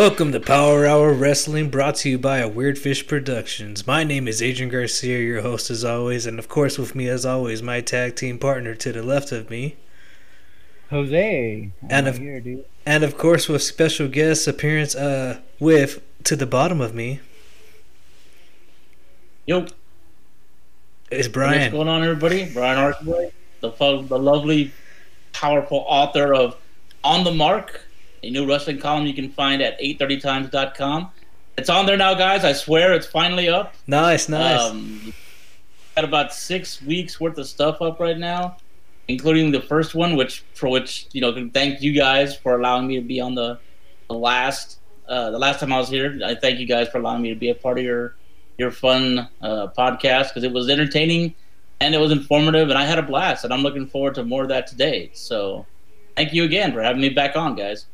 Welcome to Power Hour Wrestling, brought to you by a Weird Fish Productions. My name is Adrian Garcia, your host as always, and of course, with me as always, my tag team partner to the left of me, Jose. I'm And of- here, dude. and of course, with special guest appearance uh with to the bottom of me Yo, Brian. what's going on, everybody? Brian Argabright, the the lovely, powerful author of On the Mark, a new wrestling column you can find at 830times.com. It's on there now, guys. I swear it's finally up. Nice, nice. Um, got about six weeks worth of stuff up right now, including the first one, which for which you know, thank you guys for allowing me to be on the, the last uh, the last time I was here. I thank you guys for allowing me to be a part of your your fun uh, podcast because it was entertaining and it was informative, and I had a blast. And I'm looking forward to more of that today. So, thank you again for having me back on, guys.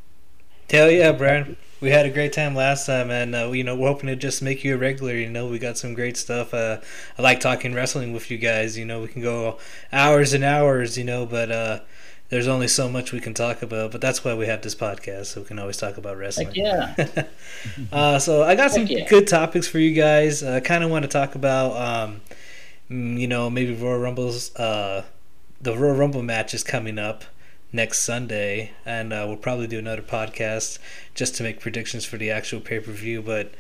Hell yeah, Brian. We had a great time last time, and uh, you know we're hoping to just make you a regular. You know, we got some great stuff. Uh, I like talking wrestling with you guys. You know, we can go hours and hours. You know, but uh, there's only so much we can talk about. But that's why we have this podcast, so we can always talk about wrestling. Heck yeah. uh, so I got some yeah. good topics for you guys. I kind of want to talk about, um, mm, you know, maybe Royal Rumble's. Uh, the Royal Rumble match is coming up next Sunday, and uh, we'll probably do another podcast just to make predictions for the actual pay per view. But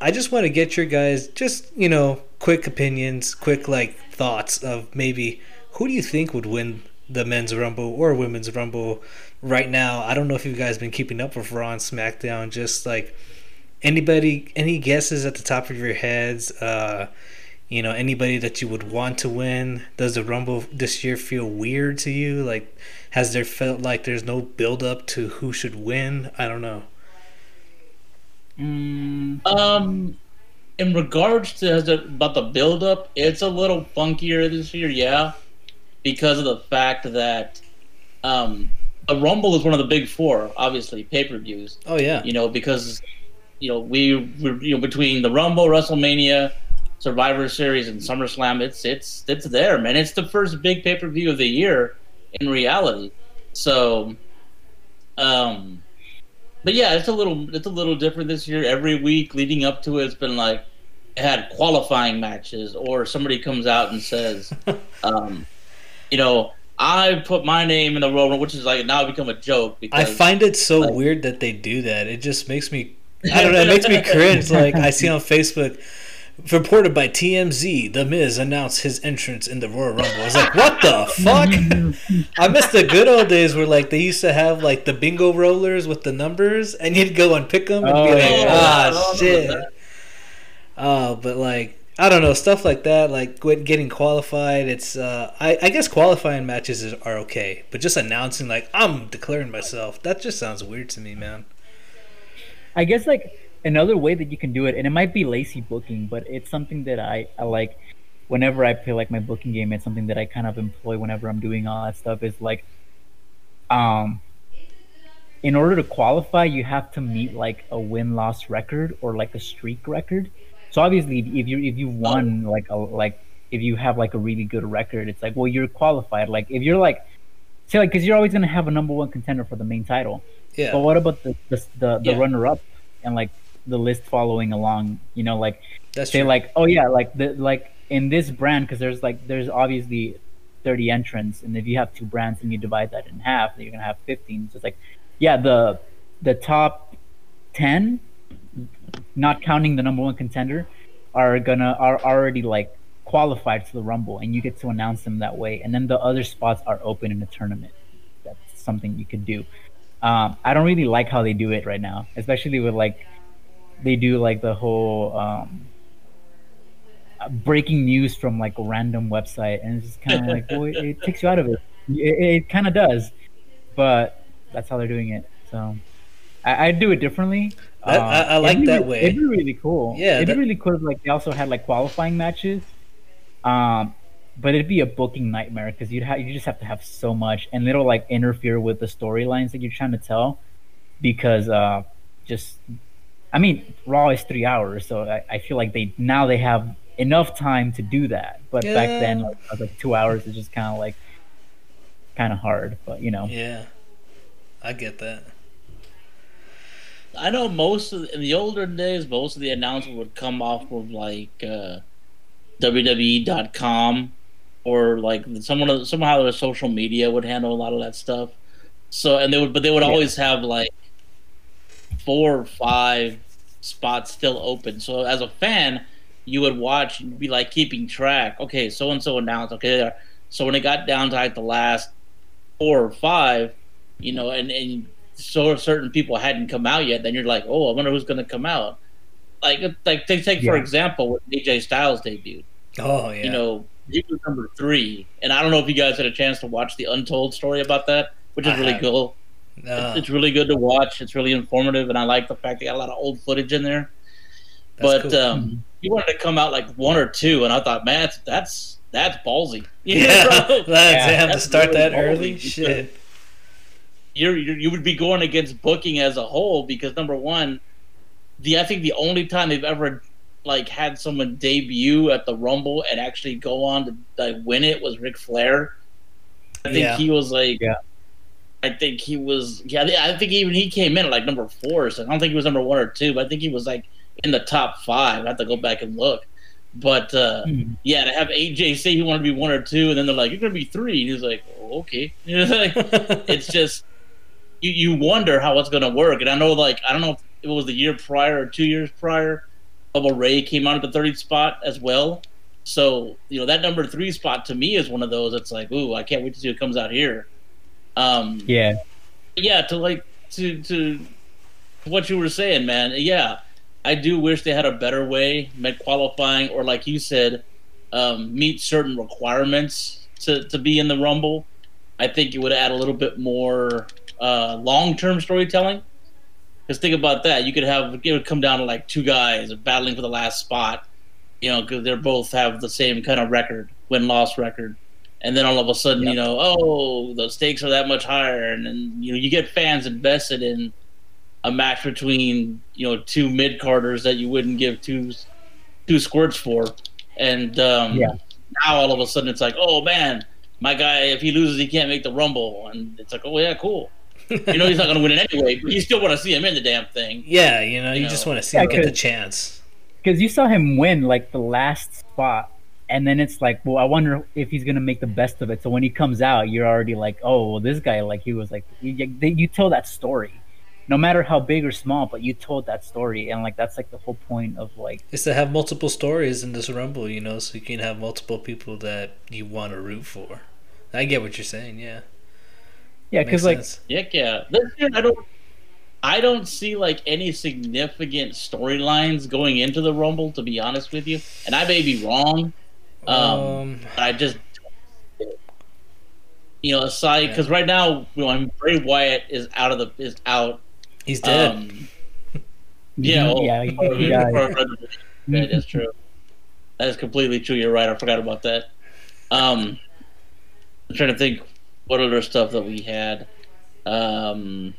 I just want to get your guys just you know quick opinions, quick like thoughts of maybe who do you think would win the men's Rumble or women's Rumble right now. I don't know if you guys been keeping up with Raw and SmackDown. Just like anybody, any guesses at the top of your heads? Uh, you know, anybody that you would want to win? Does the Rumble this year feel weird to you? Like, has there felt like there's no build up to who should win? I don't know. Mm, Um, in regards to has it- about the build up, it's a little funkier this year, yeah, because of the fact that um, the Rumble is one of the big four, obviously pay per views. Oh yeah, You know, because you know we we you know between the Rumble, WrestleMania, Survivor Series, and SummerSlam, it's it's it's there, man. It's the first big pay per view of the year in reality. So, um, but yeah, it's a little it's a little different this year. Every week leading up to it, it's been like it had qualifying matches, or somebody comes out and says, um, you know, I put my name in the Royal which is like now become a joke because I find it so like- weird that they do that. It just makes me, I don't know, it makes me cringe. Like I see on Facebook, reported by TMZ, The Miz announced his entrance in the Royal Rumble. I was like, what the fuck? I miss the good old days where like they used to have like the bingo rollers with the numbers, and you'd go and pick them and be Oh, like, yeah. ah, I remember shit. that. Oh, but like I don't know stuff like that, like getting qualified. It's uh, I, I guess qualifying matches is, are okay, but just announcing like I'm declaring myself that just sounds weird to me, man. I guess like another way that you can do it, and it might be lazy booking, but it's something that I, I like. Whenever I play like my booking game, it's something that I kind of employ whenever I'm doing all that stuff. Is like, um, in order to qualify, you have to meet like a win loss record or like a streak record. So obviously, if you if you won like a like if you have like a really good record, it's like well you're qualified. Like if you're like say like because you're always gonna have a number one contender for the main title. Yeah, But what about the the the, the Yeah. runner up and like the list following along? You know, like that's say true. like oh yeah, like the like in this brand because there's like there's obviously thirty entrants, and if you have two brands and you divide that in half, then you're gonna have fifteen. So it's like yeah, the the top ten, not counting the number one contender, are gonna are already like qualified for the rumble, and you get to announce them that way, and then the other spots are open in the tournament. That's something you could do. Um, I don't really like how they do it right now, especially with like they do like the whole um, breaking news from like a random website, and it's just kind of like well, it, it takes you out of it. It, it kind of does, but that's how they're doing it. So I, I do it differently. That- I- I it'd like be that re- way. It'd be really cool. Yeah, it'd that- be really cool if like they also had like qualifying matches. Um, but it'd be a booking nightmare because you'd have you just have to have so much, and it'll like interfere with the storylines that you're trying to tell, because uh, just I mean, Raw is three hours, so I, I feel like they now they have enough time to do that. But back then, like, I was like two hours is just kind of like kind of hard. But you know, Yeah, I get that. I know most of in the older days, most of the announcements would come off of like uh, WWE.com or like someone somehow their social media would handle a lot of that stuff. So and they would, but they would yeah. always have like four or five spots still open. So as a fan, you would watch and be like keeping track. Okay, so and so announced. Okay, so when it got down to like the last four or five, you know, and and so certain people hadn't come out yet, then you're like, oh, I wonder who's going to come out. Like, like take, take yeah. for example, when AJ Styles debuted. Oh yeah. You know, he was number three, and I don't know if you guys had a chance to watch the Untold story about that, which is I really have. cool. No. It's, it's, really good to watch. It's really informative, and I like the fact they got a lot of old footage in there. But cool. um, mm-hmm. he wanted to come out like one or two, and I thought, man, that's that's, that's ballsy. You yeah, that's, yeah, have to start really that early. Shit you're, you're, you would be going against booking as a whole because number one, the I think the only time they've ever like had someone debut at the Rumble and actually go on to like win it was Ric Flair. I think yeah. he was like, yeah. I think he was, yeah. I think even he came in at like number four. So I don't think he was number one or two, but I think he was like in the top five. I have to go back and look. But uh, mm. yeah, to have AJ say he wanted to be one or two, and then they're like, "You're going to be three. and he's like, oh, "Okay." it's just you, you wonder how it's going to work. And I know, like, I don't know if it was the year prior or two years prior, Bubba Ray came out at the 30th spot as well. So, you know, that number three spot to me is one of those that's like, ooh, I can't wait to see what comes out here. Um, yeah. Yeah, to like, to, to what you were saying, man. Yeah, I do wish they had a better way, make qualifying, or like you said, um, meet certain requirements to, to be in the Rumble. I think it would add a little bit more uh, long term storytelling. Because think about that, you could have it would come down to like two guys battling for the last spot, you know, because they both have the same kind of record, win loss record, and then all of a sudden, yep. you know, oh, the stakes are that much higher, and then you know you get fans invested in a match between you know two mid carders that you wouldn't give two two squirts for, and um, yeah. now all of a sudden it's like, oh man, my guy, if he loses, he can't make the rumble, and it's like, oh yeah, cool you know he's not going to win it anyway, but you still want to see him in the damn thing. Yeah, you know, you, you know. just want to see yeah, him get the chance. Because you saw him win like the last spot, and then it's like, well, I wonder if he's going to make the best of it. So when he comes out, you're already like, oh, well, this guy, like, he was like, you, you tell that story. No matter how big or small, but you told that story, and like that's like the whole point of like is to have multiple stories in this rumble, you know, so you can have multiple people that you want to root for. I get what you're saying, yeah. Yeah, because like yeah, yeah. This year I don't, I don't see like any significant storylines going into the Rumble. To be honest with you, and I may be wrong, um, um I just, you know, aside because yeah. right now, you know, Bray Wyatt is out of the is out. He's dead. Um, yeah, well, yeah, yeah, yeah, that's true. That is completely true. You're right. I forgot about that. Um, I'm trying to think what other stuff that we had? Um,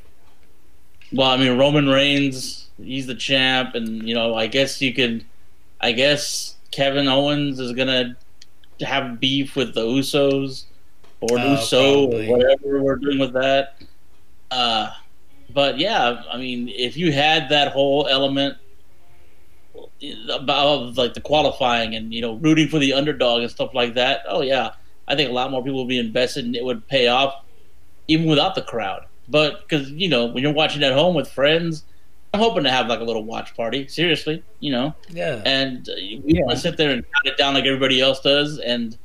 well, I mean, Roman Reigns, he's the champ, and you know, I guess you could, I guess Kevin Owens is gonna have beef with the Usos or uh, Uso, or whatever we're doing with that. Uh, but yeah, I mean, if you had that whole element about like the qualifying and you know rooting for the underdog and stuff like that, oh yeah, I think a lot more people would be invested and it would pay off even without the crowd. But because, you know, when you're watching at home with friends, I'm hoping to have like a little watch party. Seriously, you know. Yeah. And uh, we yeah. want to sit there and count it down like everybody else does. And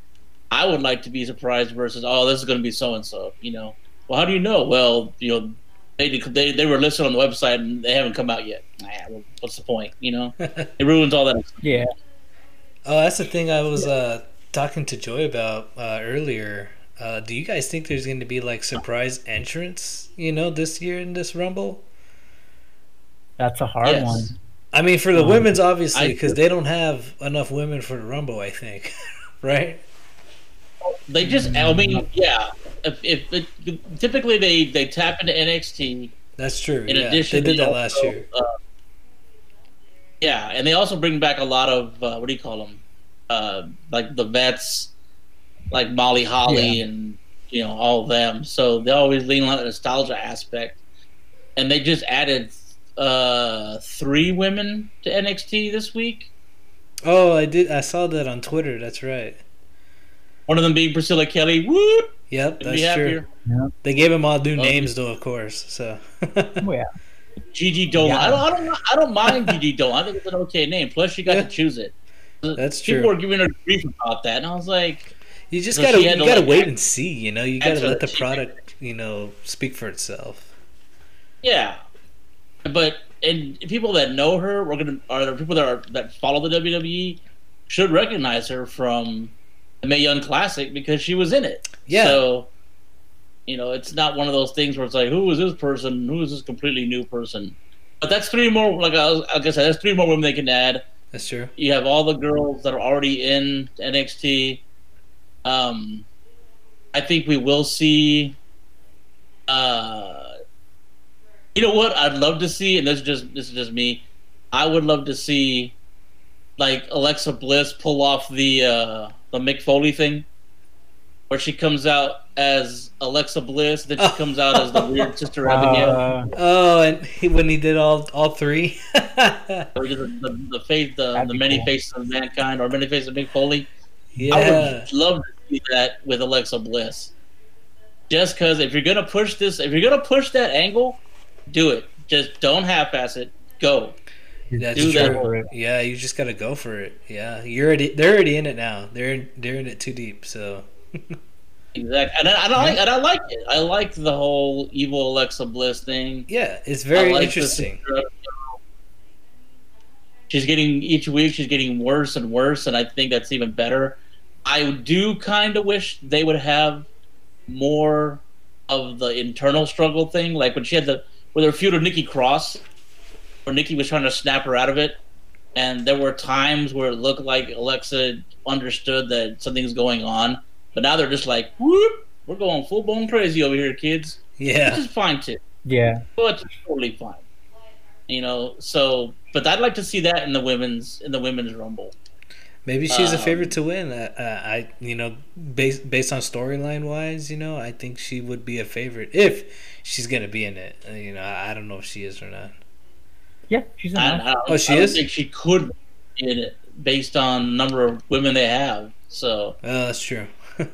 I would like to be surprised versus, oh, this is going to be so and so. You know. Well, how do you know? Well, you know, they they they were listed on the website and they haven't come out yet. Nah, well, what's the point? You know, it ruins all that. Yeah. Oh, that's the thing I was uh, talking to Joy about uh, earlier. Uh, do you guys think there's going to be like surprise entrance, you know, this year in this Rumble? That's a hard yes. one. I mean, for the um, women's, obviously, because they don't have enough women for the Rumble, I think, right? They just, I mean, yeah. If, if it, typically they they tap into NXT. That's true. In yeah, addition, they did that also, last year. Uh, yeah, and they also bring back a lot of uh, what do you call them? uh, like the vets, like Molly Holly yeah. and you know all of them. So they always lean on the nostalgia aspect, and they just added uh, three women to NXT this week. Oh, I did. I saw that on Twitter. That's right. One of them being Priscilla Kelly. Woo! Yep, that's true. happier. They gave them all new Oh, names, though, of course. So. Oh, yeah. Gigi Dolan. Yeah. I don't. I don't. I don't mind Gigi Dolan. I think it's an okay name. Plus, she got Yeah. to choose it. That's People true. People were giving her grief about that, and I was like, You just So gotta you to, gotta like, wait and see. You know, you gotta let the the product, you know, speak for itself. yeah. But and people that know her, we're gonna are the people that are that follow the WWE should recognize her from the Mae Young Classic because she was in it. Yeah. So, you know, it's not one of those things where it's like, who is this person? Who is this completely new person? But that's three more. Like I, was, like I said, that's three more women they can add. That's true. You have all the girls that are already in NXT. Um, I think we will see. Uh, you know what? I'd love to see, and this is just this is just me. I would love to see, like Alexa Bliss pull off the uh, the Mick Foley thing, where she comes out as Alexa Bliss, then she comes out as the weird Sister Abigail. Uh, Oh, and he, when he did all all three. or the, the, the face, the, the many cool. faces of mankind, or many faces of Mick Foley. I yeah. would love to see that with Alexa Bliss. Just because if you're gonna push this, if you're gonna push that angle, do it. Just don't half-ass it. Go. That's do that. Yeah, you just gotta go for it. Yeah, you're already they're already in it now. They're they're in it too deep. So Exactly. And I, and I like and I like it. I like the whole evil Alexa Bliss thing. yeah, it's very like interesting. She's getting each week. She's getting worse and worse, and I think that's even better. I do kind of wish they would have more of the internal struggle thing, like when she had the with her feud with Nikki Cross, where Nikki was trying to snap her out of it, and there were times where it looked like Alexa understood that something's going on, but now they're just like, whoop, we're going full blown crazy over here, kids. Which Yeah, is fine too. yeah. But it's totally fine. You know, so but I'd like to see that in the women's in the women's rumble. Maybe she's a Um, favorite to win. Uh, uh, I you know based based on storyline wise, you know, I think she would be a favorite if she's gonna be in it. Uh, you know, I, I don't know if she is or not. Yeah, she's I, enough. I, don't- Oh, she I don't is? think she could be in it based on number of women they have. So, Oh, that's true.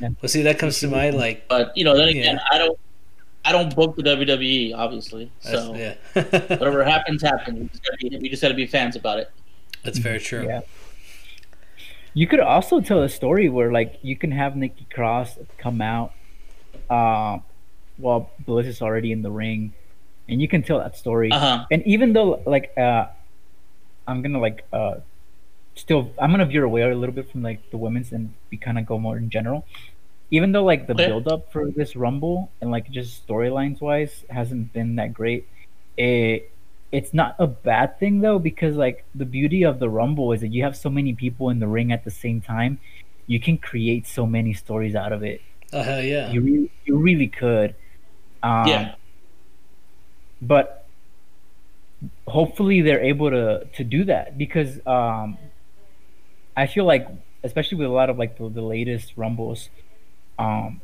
Yeah. Well, see, that comes to my like. but you know, then again, Yeah. I don't I don't book the WWE obviously. That's, So yeah, whatever happens, happens. We just, gotta be, we just gotta be fans about it. that's very true. Yeah. You could also tell a story where like you can have Nikki Cross come out uh, while Bliss is already in the ring, and you can tell that story. Uh huh. And even though like uh, I'm gonna like uh, still I'm gonna veer away a little bit from like the women's and we kind of go more in general. Even though like the Okay. build up for this Rumble and like just storylines wise hasn't been that great, it it's not a bad thing though because like the beauty of the Rumble is that you have so many people in the ring at the same time, you can create so many stories out of it. Oh hell yeah! You really, you really could. Um, Yeah. But hopefully they're able to to do that because um, I feel like, especially with a lot of like the, the latest rumbles, um,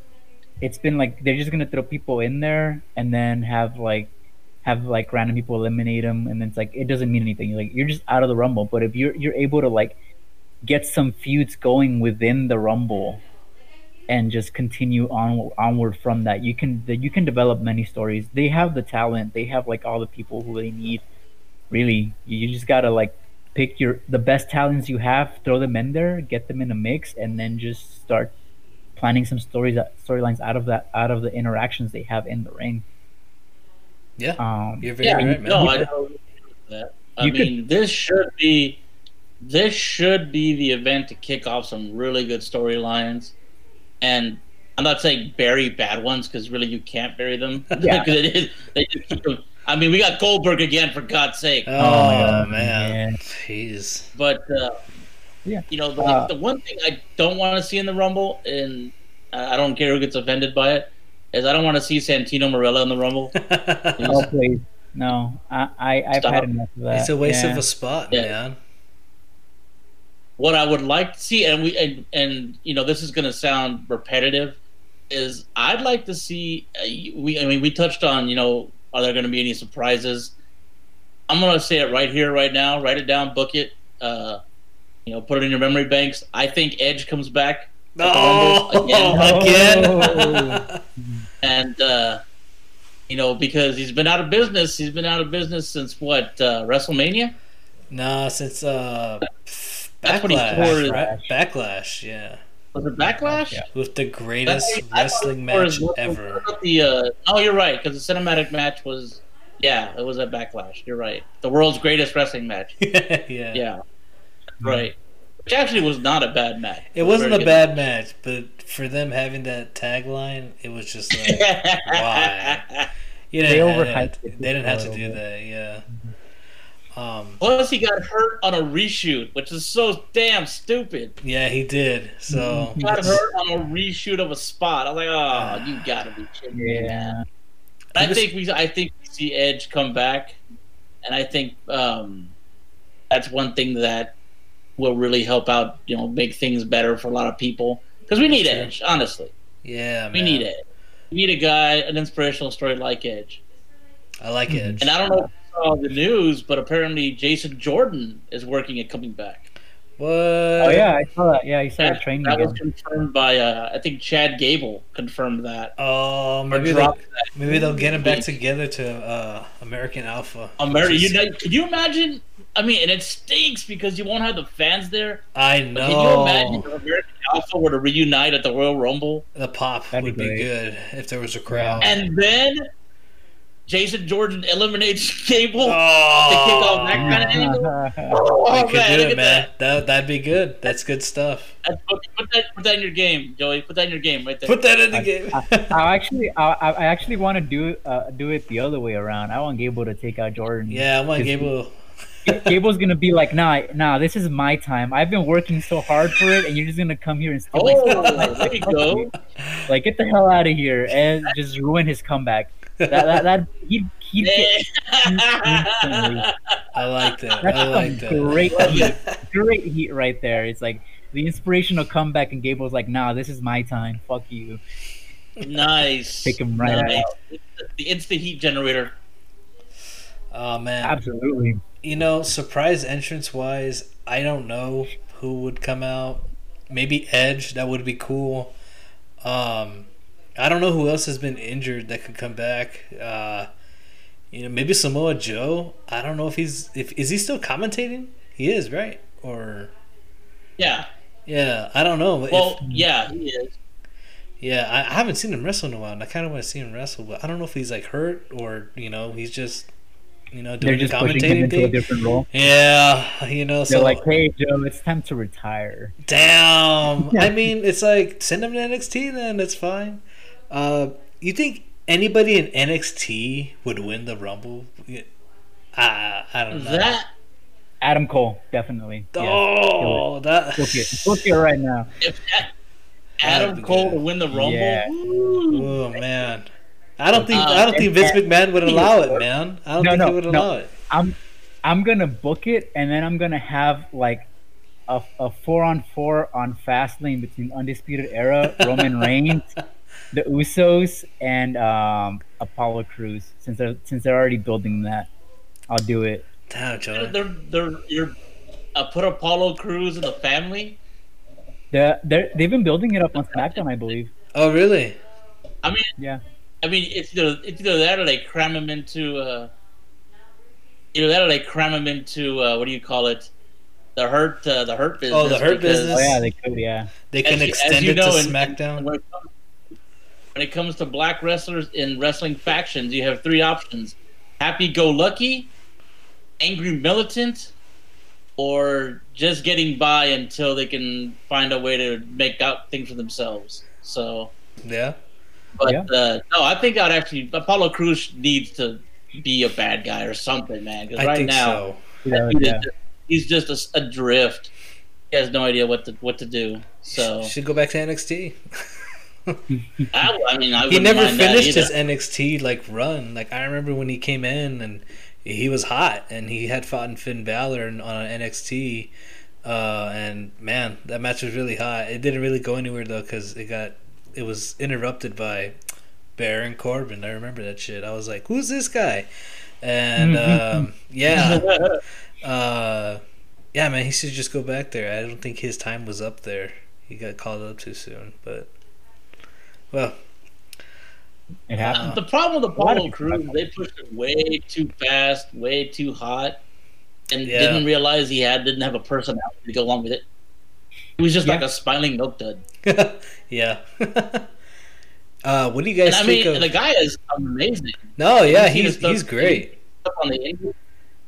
it's been like they're just gonna throw people in there and then have like have like random people eliminate them, and it's like it doesn't mean anything. You're like you're just out of the rumble. But if you're you're able to like get some feuds going within the rumble and just continue on onward from that you can you can develop many stories they have the talent they have like all the people who they need really you just gotta like pick your the best talents you have throw them in there get them in a mix and then just start planning some stories uh, storylines out of that out of the interactions they have in the ring Yeah, um you're very Yeah, right, man. no, You I could- don't agree with that. I You could- mean, this should be this should be the event to kick off some really good storylines. And I'm not saying bury bad ones because really you can't bury them. Yeah. 'Cause it is, they just keep them. I mean, we got Goldberg again for God's sake. Oh, my God, man, yeah. jeez. But uh, Yeah. you know, the, Uh, the one thing I don't want to see in the Rumble, and I I don't care who gets offended by it, is I don't want to see Santino Marella in the Rumble. oh please no i, I i've Stop. had enough of that it's a waste yeah. of a spot, Yeah. man. what I would like to see, and we and, and you know this is going to sound repetitive, is I'd like to see. Uh, we I mean we touched on you know are there going to be any surprises? I'm gonna say it right here, right now. Write it down, book it. Uh, you know, put it in your memory banks. I think Edge comes back. Oh, Rumble again. And uh, you know because he's been out of business. He's been out of business since what uh, WrestleMania. nah, since uh, backlash, right? Backlash, yeah, Was it Backlash? Yeah. with the greatest I thought- I wrestling match ever. The uh, oh, you're right because the cinematic match was yeah, it was a Backlash. You're right. The world's greatest wrestling match. yeah. Yeah, right. Which actually was not a bad match. It wasn't a bad match, but for them having that tagline, it was just like, why? You They didn't overhyped have, they didn't have to do that, yeah. Um, Plus, he got hurt on a reshoot, which is so damn stupid. yeah, he did. So He got hurt on a reshoot of a spot. I was like, oh, you gotta be kidding me. Yeah. I was- think we, I think we see Edge come back, and I think um, that's one thing that will really help out. You know, make things better for a lot of people because we need Sure. Edge. Honestly, yeah, we man. need Edge. We need a guy, an inspirational story like Edge. I like. Edge. And I don't know if you saw the news, but apparently Jason Jordan is working at coming back. What? Oh yeah, I saw that. Yeah, he started That, training that was again. confirmed by uh, I think Chad Gable confirmed that. Oh, maybe they, dropped maybe they'll get him back together to uh, American Alpha. America, you know, could you imagine? I mean, and it stinks because you won't have the fans there. I But can you imagine know if American Alpha were to reunite at the Royal Rumble, the pop That'd be would be great. good if there was a crowd. and then Jason Jordan eliminates Gable oh, to kick off that kind of angle? Oh, we could man, do it, man. that. That that'd be good. That's good stuff. That's- Put, put that, put that in your game, Joey. Put that in your game right there. Put that in the game. I actually, I, I I actually want to do uh, do it the other way around. I want Gable to take out Jordan. yeah, I want Is- Gable. Gable's gonna be like, nah, nah, this is my time. I've been working so hard for it, and you're just gonna come here and steal my Oh, spotlight. there you go. Like, get the hell out of here and just ruin his comeback. That that, that he'd, he'd get I like that. that's I like some that. great heat, great heat right there. It's like the inspirational comeback, and Gable's like, nah, this is my time. Fuck you. nice. Take him right nice. out. The instant heat generator. Oh man, Absolutely. You know, surprise entrance wise, I don't know who would come out. Maybe Edge. That would be cool. Um, I don't know who else has been injured that could come back. Uh, you know, maybe Samoa Joe. I don't know if he's if is he still commentating. He is right or Yeah. yeah. I don't know. If- Well, yeah, he is. Yeah, I, I haven't seen him wrestle in a while, and I kind of want to see him wrestle, but I don't know if he's like hurt or you know he's just you know They're doing the just pushing him commentating into a different role. Yeah, you know, They're so like, hey, Joe, it's time to retire. damn. I mean, it's like send him to NXT then. That's fine. Uh, you think anybody in NXT would win the Rumble? Yeah. I I don't know. That Adam Cole, definitely. Yeah. oh, that Book it. Book it right now. if that Adam Cole good. to win the Rumble. Yeah. ooh. Oh man, I don't think Uh, I don't think Vince and- McMahon would allow it, man. I don't No, think no, he would no. allow it. I'm I'm gonna book it and then I'm gonna have like a, a four on four on Fastlane between Undisputed Era, Roman Reigns, the Usos, and um, Apollo Crews. Since they're since they're already building that, I'll do it. Damn, Joe. They're, they're, you're, uh, put Apollo Crews in the family. They're, they're, they've been building it up on SmackDown, I believe. Oh really? I mean, Yeah. I mean, it's either it's either that or they cram him into uh, either that or they cram him into uh, what do you call it? The hurt, uh, the hurt business. Oh, the Hurt because Business? Oh yeah, they could. Yeah. They can as you- as extend you it to know, in- SmackDown. When it, comes, when it comes to black wrestlers in wrestling factions, you have three options: happy-go-lucky, angry militant, or just getting by until they can find a way to make out things for themselves. So. yeah. But Yeah. uh, no, I think I'd actually Apollo Crews needs to be a bad guy or something, man. Because right think now so. Yeah, that dude is yeah. just- he's just a s- adrift. He has no idea what to what to do. So Should go back to NXT. I, I mean, I he never mind finished either. his NXT like run. Like I remember when he came in and he was hot and he had fought in Finn Balor on NXT. Uh, and man, that match was really hot. It didn't really go anywhere though because it got it was interrupted by Baron Corbin. I remember that shit. I was like, who's this guy? and um, yeah, uh, yeah, man, he should just go back there. I don't think his time was up there. He got called up too soon, but well, It happened. the problem with the lot of Apollo people Crews, have- they pushed it way too fast, way too hot, and Yeah. didn't realize he had didn't have a personality to go along with it. He was just like a smiling milk dud. yeah. uh, what do you And guys I think mean, of? the guy is amazing. no, yeah, you seen he's stuff? he's great. Stuff on the indie,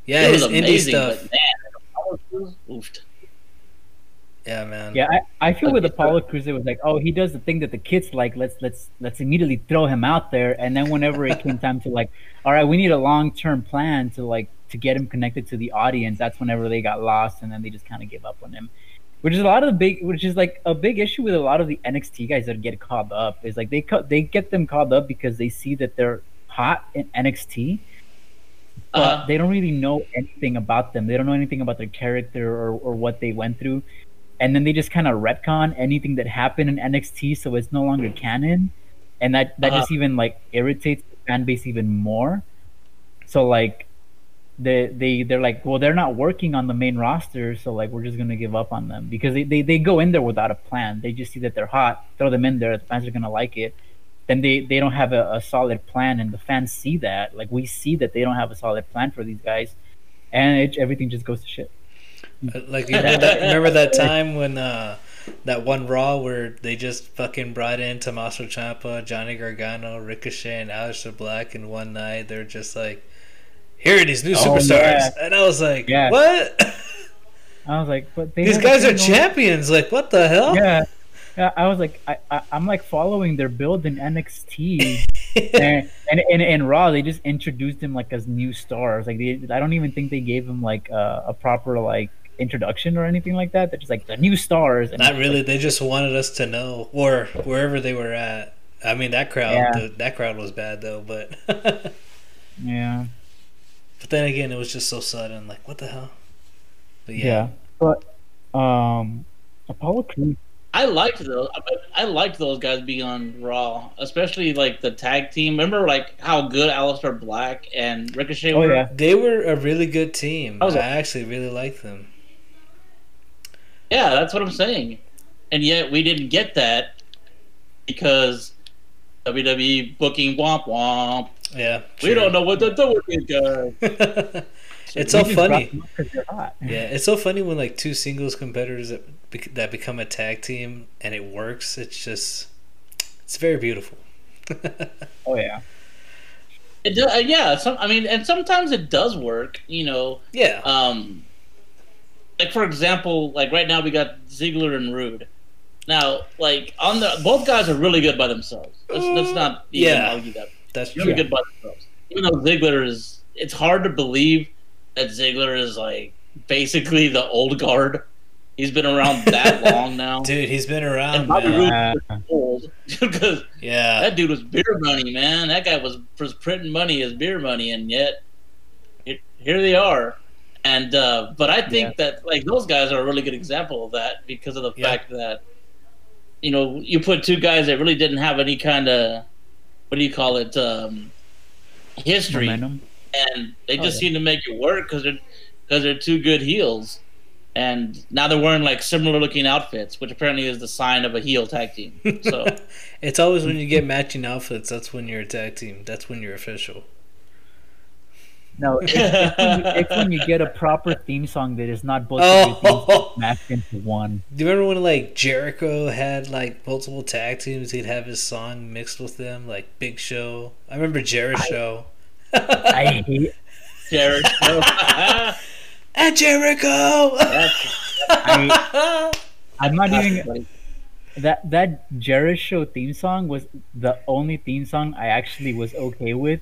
Yeah, it his was indie amazing, stuff. but man, oofed. Yeah, man. Yeah, I, I feel with Okay, Apollo Crews it was like, oh, he does the thing that the kids like. Let's let's let's immediately throw him out there. And then whenever it came time to like, all right, we need a long term plan to like to get him connected to the audience. That's whenever they got lost, and then they just kind of give up on him. Which is a lot of the big, which is like a big issue with a lot of the NXT guys that get called up. Is like they cut they get them called up because they see that they're hot in NXT, but Uh-huh. they don't really know anything about them. They don't know anything about their character or, or what they went through. And then they just kind of retcon anything that happened in NXT so it's no longer canon. And that, that Uh-huh. just even like irritates the fan base even more. So like they they they're like, well, they're not working on the main roster, so like we're just gonna give up on them because they, they, they go in there without a plan. They just see that they're hot, throw them in there, the fans are gonna like it. Then they, they don't have a, a solid plan, and the fans see that. Like we see that they don't have a solid plan for these guys, and it, everything just goes to shit. Uh, Like you remember that, remember that time when uh, that one Raw where they just fucking brought in Tommaso Ciampa, Johnny Gargano, Ricochet, and Aleister Black in one night. They're just like, "Here are these new Oh, superstars," yeah. and I was like, Yeah. "What? I was like, but they these guys are champions! Like, what the hell?" Yeah, yeah. I was like, I, I I'm like following their build in NXT. and, and, and and Raw, they just introduced him like as new stars. Like they, I don't even think they gave him like uh, a proper like introduction or anything like that. They're just like the new stars. And Not really. like, They just wanted us to know, or wherever they were at. I mean, that crowd, Yeah. the, that crowd was bad though. But, but then again, it was just so sudden. Like, what the hell? But yeah, yeah, But um, Apollo Crews. I liked those. I liked those guys being on Raw, especially like the tag team. Remember, like how good Aleister Black and Ricochet Oh were. yeah, they were a really good team. I was- I actually really liked them. Yeah, that's what I'm saying. And yet we didn't get that because WWE booking womp womp. Yeah, We don't know what to do with these guys. it's so funny. brought them up 'cause they're hot. Yeah, it's so funny when like two singles competitors that bec- that become a tag team and it works. It's just, it's very beautiful. Oh yeah. It do, uh, yeah, some, I mean, and sometimes it does work. You know, yeah, um, like for example, like right now we got Ziggler and Roode. Now, like on the both guys are really good by themselves. Let's, let's not even Yeah. argue that. that's really true. good by themselves. Even though Ziggler is, it's hard to believe that Ziggler is like basically the old guard. He's been around that long now. Dude, he's been around, man. Uh, old because Yeah, that dude was beer money, man. That guy was, was printing money as beer money, and yet it, here they are. And uh, but I think that like those guys are a really good example of that because of the Yeah. fact that you know you put two guys that really didn't have any kind of what do you call it um, history, momentum. and they Oh, just yeah. seem to make it work because they're because they're two good heels. And now they're wearing like similar looking outfits, which apparently is the sign of a heel tag team. So it's always when you get matching outfits. That's when you're a tag team. That's when you're official. No, it's, it's, when you, it's when you get a proper theme song that is not both of Oh, mashed into one. do you remember when like Jericho had like multiple tag teams? He'd have his song mixed with them, like Big Show. I remember Jericho. I hate. Jared. and Jericho. I, I'm not even That that Jericho theme song was the only theme song I actually was okay with.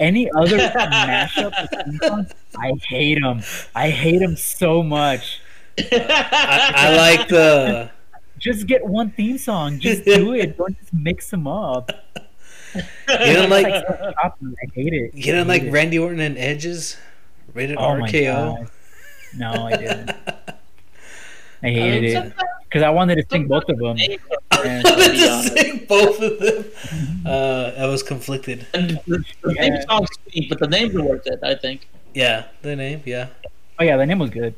Any other mashup theme songs, I hate them. I hate them so much. I, I like the. Just get one theme song. Just do it. Don't just mix them up. You don't like I hate it. you don't like. Randy Orton and Edge's rated Oh RKO. No, I didn't. I I hated it because I wanted to sing both of them. names Yeah. wanted to sing both of them. Uh, I was conflicted. And the, the Yeah. theme song's sweet, but the names are worth it. I think. Yeah, the name. Yeah. Oh yeah, the name was good.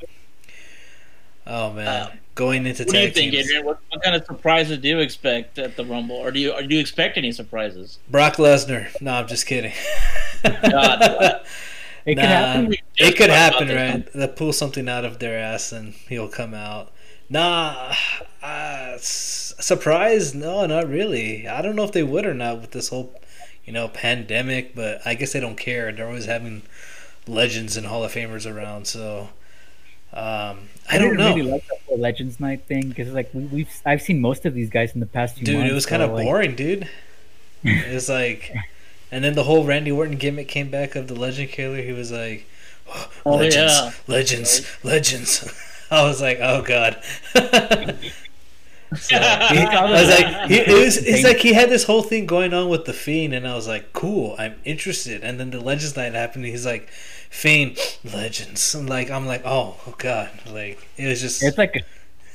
Oh man, Uh, going into What do you tag think, teams. Adrian? What, what kind of surprises do you expect at the Rumble, or do you or do you expect any surprises? Brock Lesnar. No, I'm just kidding. God. It Nah. could happen. It could happen, right? They pull something out of their ass and he'll come out. Nah, uh, s- surprise? No, not really. I don't know if they would or not with this whole, you know, pandemic. But I guess they don't care. They're always having legends and Hall of Famers around. So, um, I don't know, really like the whole Legends Night thing because like we, we've I've seen most of these guys in the past few dude. months. It was so, kind of like, boring, dude. It was like, and then the whole Randy Orton gimmick came back of the Legend Killer. He was like, Oh, legends, yeah. legends, legends. I was like, oh god. So, he- I was like, he, it was, it's like he had this whole thing going on with the Fiend, and I was like, cool, I'm interested. And then the Legends Night happened, and he's like, Fiend, Legends. I'm like, I'm like, oh, oh god, like it was just. It's like a,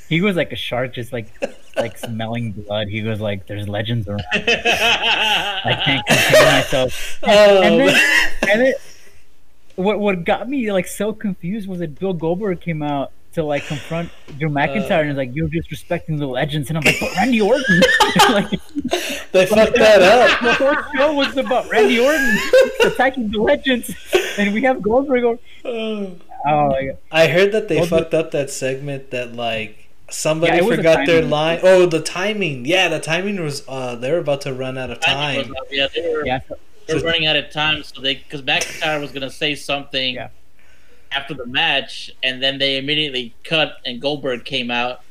he was like a shark, just like like smelling blood. He was like, "There's legends around. I can't contain myself." oh, and then, and then, what what got me like so confused was that Bill Goldberg came out to like confront Drew McIntyre and was like, "You're disrespecting the legends," and I'm like, "But Randy Orton." like, they fucked that up. the whole show was about Randy Orton attacking the legends, and we have Goldberg. Going, Oh. oh my god. I heard that they Well, the- fucked up that segment that like somebody Yeah, it the forgot their line. Oh, the timing. Yeah, the timing was uh they were about to run out of time. up. Yeah, they were, Yeah, so- they were running out of time, so they because McIntyre was gonna say something Yeah. After the match, and then they immediately cut, and Goldberg came out.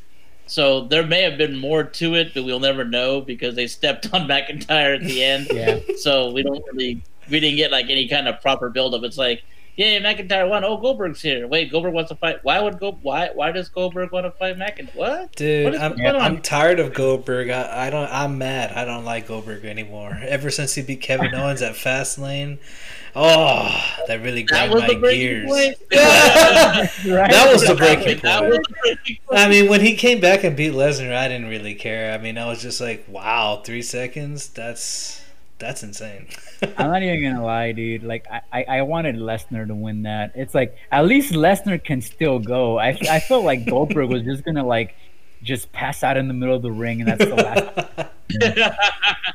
So there may have been more to it, but we'll never know because they stepped on McIntyre at the end. yeah. So we don't really we didn't get like any kind of proper build up. It's like, yeah, McIntyre won. Oh, Goldberg's here. Wait, Goldberg wants to fight. Why would go? Why why does Goldberg want to fight McIntyre? What? What Dude, is I'm, on? I'm tired of Goldberg. I, I don't. I'm mad. I don't like Goldberg anymore. Ever since he beat Kevin Owens at Fastlane, oh, that really grind my gears. Right? That was the breaking That was the breaking point. I mean, when he came back and beat Lesnar, I didn't really care. I mean, I was just like, wow, three seconds. That's that's insane. I'm not even gonna lie, dude. Like I, I, I wanted Lesnar to win that. It's like at least Lesnar can still go. I, I felt like Goldberg was just gonna like just pass out in the middle of the ring, and that's the last.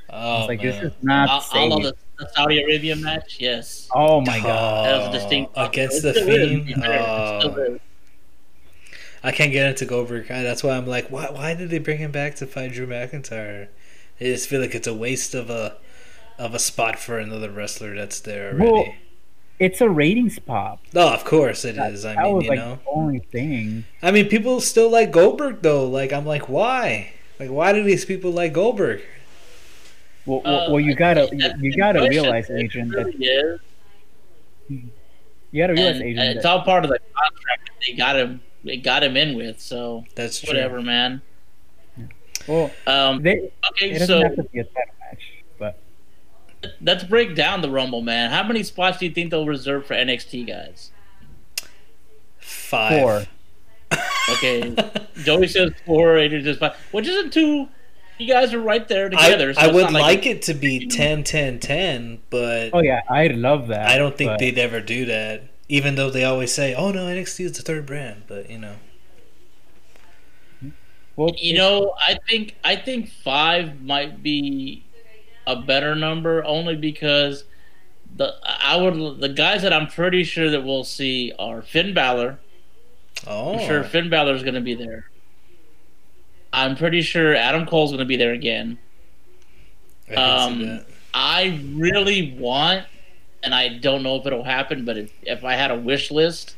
oh It's like man. this is not All, safe. all of the, the Saudi Arabia match, yes. oh my god. That was a distinct Oh, against It the still is, Fiend. to be fair. It still Oh. I can't get into Goldberg. That's why I'm like, why? Why did they bring him back to fight Drew McIntyre? I just feel like it's a waste of a of a spot for another wrestler that's there already. Well, It's a ratings pop. no, of course it That, is. I that mean, was you like know. the only thing. I mean, people still like Goldberg though. Like, I'm like, why? Like, why do these people like Goldberg? Well, Uh, well, well you gotta you, you gotta realize, It Adrian, that really is. you gotta realize, And, Adrian, and it's that all part of the contract that they got him. They got him in with. So That's true. whatever, man. well, Um, they, it okay, doesn't so have to be a title match, but let's break down the Rumble, man. How many spots do you think they'll reserve for NXT guys? Five. four. Okay, Joey says four, Adrian says five, which isn't too. You guys are right there I, together. so I would not like it to be 10 10 10, but Oh yeah, I love that. I don't think but- they'd ever do that. Even though they always say, "Oh no, NXT is the third brand," but you know, Well, You know, I think I think five might be a better number only because the I would the guys that I'm pretty sure that we'll see are Finn Balor. oh, I'm sure Finn Balor is going to be there. I'm pretty sure Adam Cole's going to be there again. I um. I really want, and I don't know if it'll happen, but if, if I had a wish list,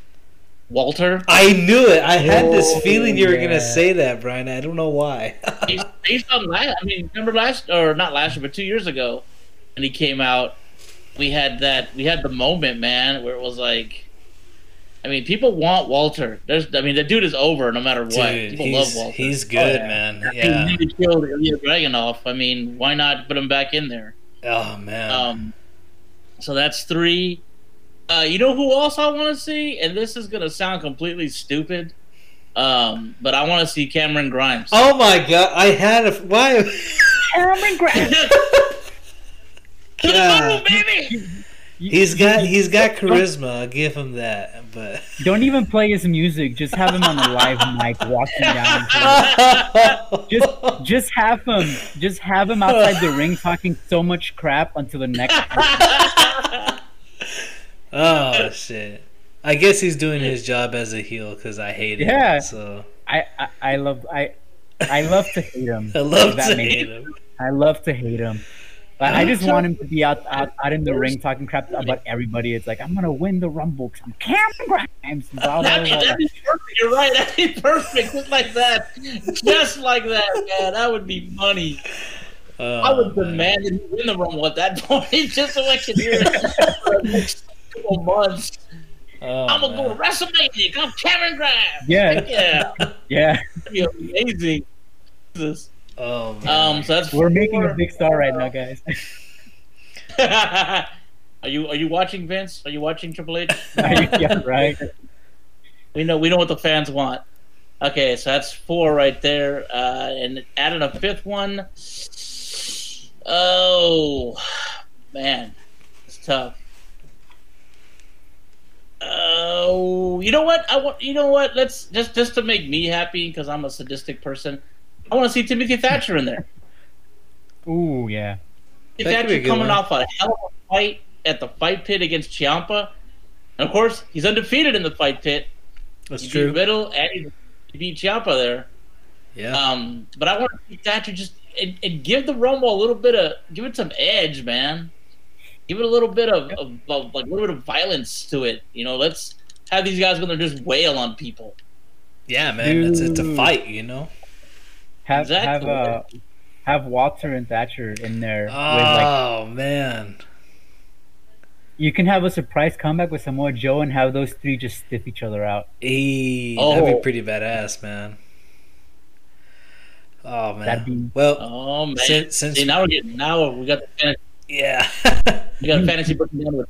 Walter, I knew it. I had this Oh, feeling you were yeah. gonna say that, Brian. I don't know why. based, based on last, I mean, remember last or not last year, but two years ago, when he came out, we had that, we had the moment, man, where it was like, I mean, people want Walter. There's, I mean, the dude is over no matter what. Dude, people he's, love Walter. he's good, Oh, yeah. man. He Yeah. really killed Ilja Dragunov. I mean, why not put him back in there? Oh man. Um, so that's three. Uh, you know who else I want to see, and this is gonna sound completely stupid. Um, but I want to see Cameron Grimes. Oh my god! I had a why. Cameron Grimes. To the God. baby! He's got he's got charisma. I'll give him that. But Don't even play his music. Just have him on a live mic walking down. Just, just have him. Just have him outside the ring talking so much crap until the next. Oh shit! I guess he's doing his job as a heel because I hate him. Yeah. So I, I, I love, I, I love to hate him. I love That to hate him. I love to hate him. But I just want him to be out, out, out in the ring talking crap about everybody. It's like I'm gonna win the rumble because I'm Cameron Grimes. Blah, blah, That'd be, blah. that'd be perfect. You're right. That'd be perfect. Just like that. Just like that, man. That would be money. Oh, I would man. demand that he win the Rumble at that point, just so I can hear it for the next couple months. Oh, I'm gonna go man. to WrestleMania. I'm Cameron Grimes. Yeah. yeah, Yeah, that'd be amazing. Jesus. Oh man. Um, so that's we're making a big star right now, guys. are you are you watching Vince? Are you watching Triple H? yeah, right. We know we know what the fans want. Okay, so that's four right there, uh, and adding a fifth one. Oh man, it's tough. Oh, you know what? I want. You know what? Let's just just to make me happy because I'm a sadistic person. I want to see Timothy Thatcher in there. Ooh, yeah. Timothy That could Thatcher coming one. off a hell of a fight at the fight pit against Ciampa, and of course he's undefeated in the fight pit. That's He true. beat Riddle and he he beat Ciampa there. Yeah. Um, but I want to see Thatcher just and, and give the Rumble a little bit of give it some edge, man. Give it a little bit of, of, of like a little bit of violence to it. You know, let's have these guys going to just wail on people. yeah, man. It's it's a fight, you know. Have Exactly. have uh have Walter and Thatcher in there with like Oh man. you can have a surprise comeback with Samoa Joe and have those three just stiff each other out. Hey, that'd Oh. be pretty badass, man. Oh man. That'd be- well, Oh man! since, since See, now we're getting now we got the fantasy, yeah. we got a fantasy breaking down with.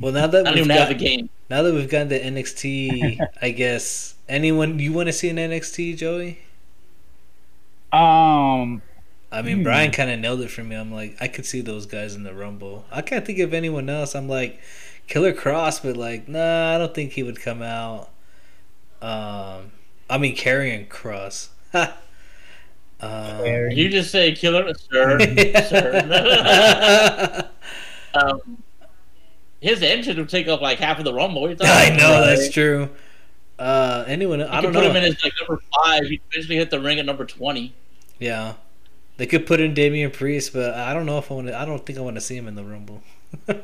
well, now I that don't we've even have the got, game. now that we've gotten the NXT, I guess anyone you want to see in NXT, Joey? Um I mean, Hmm. Brian kind of nailed it for me. I'm like, I could see those guys in the Rumble. I can't think of anyone else. I'm like, Killer Kross, but like, nah, I don't think he would come out. Um, I mean, Karrion Kross. um, Did you just say killer, sir? sir. um, his engine would take up like half of the Rumble. What are you talking I about? know that's true. Uh, anyone? You I could don't put know. him in as like number five. He'd eventually hit the ring at number twenty. Yeah, they could put in Damian Priest, but I don't know if I want to. I don't think I want to see him in the Rumble.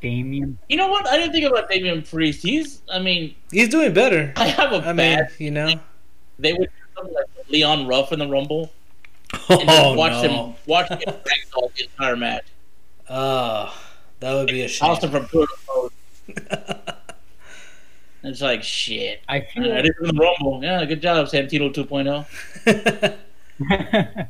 Damien. You know what? I didn't think about Damian Priest. He's, I mean, He's doing better. I have a I mean, bad. you know. They would do something like Leon Ruff in the Rumble and just Oh watch no! him watch him get ragdolled the entire match. Oh, that would be a shame. Toss from pillar to. It's like shit. I All feel right, it's in the Rumble. Yeah, good job, Santino oh. 2.0.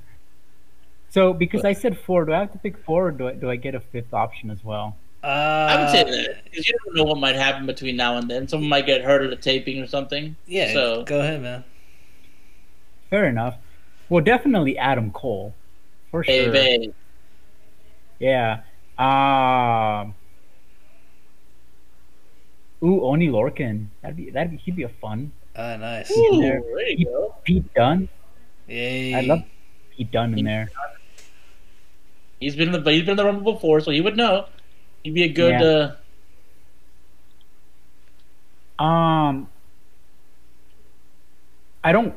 so because I said four, do I have to pick four or do I do I get a fifth option as well? uh, I would say that because you don't know what might happen between now and then. Someone might get hurt at a taping or something. Yeah, So go ahead, man. Fair enough. Well definitely Adam Cole. For sure. baby, Yeah. Um Ooh, Oni Lorcan. That'd be that'd be he'd be a fun. Ah, nice. Ooh, there. there you go. Pete Dunne. Yay. I love Pete Dunne in there. He's been in the he's been in the Rumble before, so he would know. He'd be a good. Yeah. uh Um, I don't.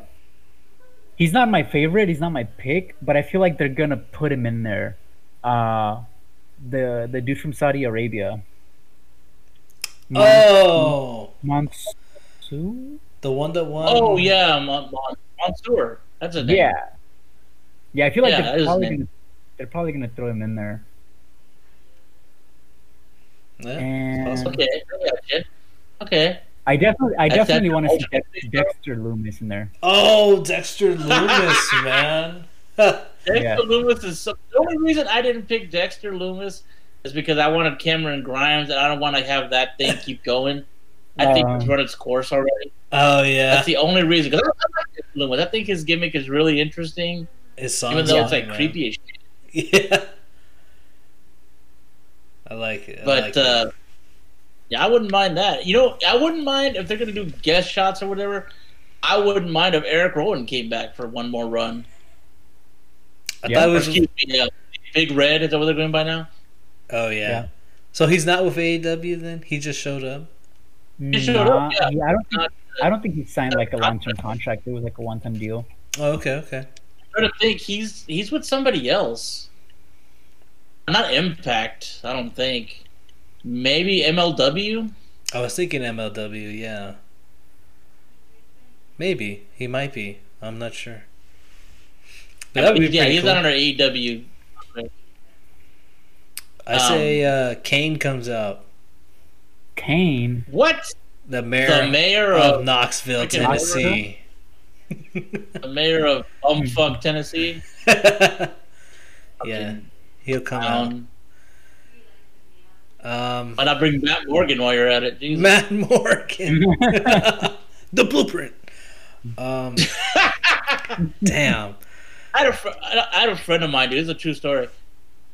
He's not my favorite. He's not my pick, but I feel like they're gonna put him in there. Uh, the the dude from Saudi Arabia. Mon- Oh, Mansoor? the one that won. Oh yeah, Mon- Mon- Mansoor. That's a name. Yeah. Yeah, I feel like Yeah, they're probably gonna they're probably gonna throw him in there. Yeah, And. Okay, Okay. I definitely I definitely want to see ultimate Dexter Lumis in there. Oh, Dexter Lumis, man. Dexter Yeah. Lumis is so, the only reason I didn't pick Dexter Lumis is because I wanted Cameron Grimes and I don't want to have that thing keep going. I think Um, it's run its course already. Oh yeah, That's the only reason. Because I, I like Dexter Lumis. I think his gimmick is really interesting, his songs. even though on it's like man. creepy as shit. Yeah, I like it. I But like uh, it. Yeah, I wouldn't mind that. You know, I wouldn't mind if they're gonna do guest shots or whatever. I wouldn't mind if Eric Rowan came back for one more run. I yeah. thought it was. excuse me, uh, Big Red. Is that what they're going by now? Oh yeah. Yeah. So he's not with AEW then? He just showed up. He showed up, Nah, yeah. I don't think Not- I don't think he signed like a long term contract. It was like a one time deal. Oh okay, okay. I'm trying to think. He's he's with somebody else. Not Impact. I don't think. Maybe MLW. I was thinking MLW. Yeah. Maybe he might be. I'm not sure. But that would be yeah, he's cool. not under AEW. I say Um, uh, Kane comes out. Kane. What? The mayor, The mayor of of Knoxville, freaking Tennessee. the mayor of Bumfuck, Tennessee. yeah, he'll come clown. Um, Why not bring Matt Morgan while you're at it? Jesus. Matt Morgan, the blueprint. Um, damn. I had a fr- I had a friend of mine, dude. This is a true story. A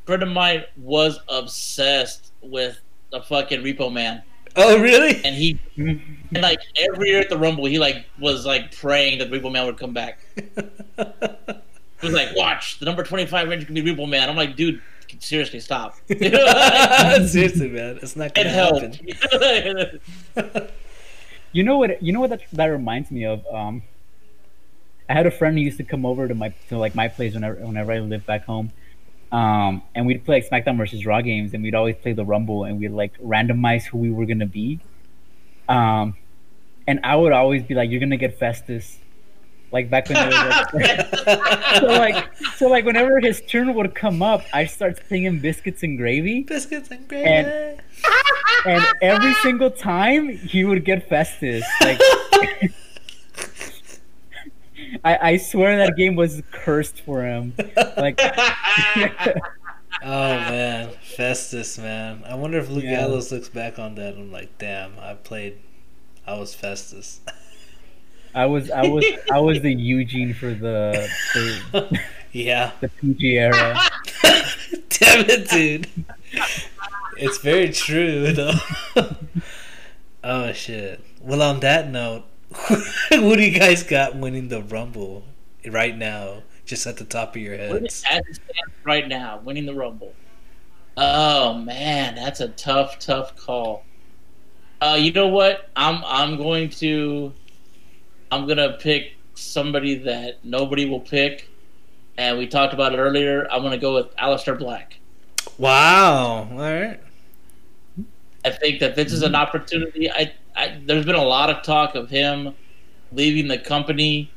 friend of mine was obsessed with the fucking Repo Man, Oh, really? and he and like every year at the Rumble, he like was like praying that Repo Man would come back. He was like, "Watch the number twenty five range can be Repo Man." I'm like, dude, seriously, stop. Seriously, man, it's not gonna helped. happen. You know what? You know what that, that reminds me of. Um, I had a friend who used to come over to my to like my place whenever whenever I lived back home, um, and we'd play like SmackDown versus Raw games, and we'd always play the Rumble, and we'd like randomize who we were gonna be. Um, and I would always be like, "You're gonna get Festus," like back when. Were like, so like so like whenever his turn would come up, I start singing biscuits and gravy. Biscuits and gravy. And- and every single time he would get Festus. Like I, I swear that game was cursed for him. Like Oh man, Festus, man. I wonder if Luke Yeah. Gallows looks back on that. and like, damn, I played. I was Festus. I was I was I was the Eugene for the the, yeah. the PG era. Damn it, dude. It's very true, though. oh shit. Well, on that note, what do you guys got winning the Rumble right now? Just at the top of your What heads. is- As it stands right now, winning the Rumble. Oh man, that's a tough, tough call. Uh, you know what? I'm I'm going to I'm gonna pick somebody that nobody will pick, and we talked about it earlier. I'm gonna go with Aleister Black. Wow. All right. I think that this is an opportunity. I, I there's been a lot of talk of him leaving the company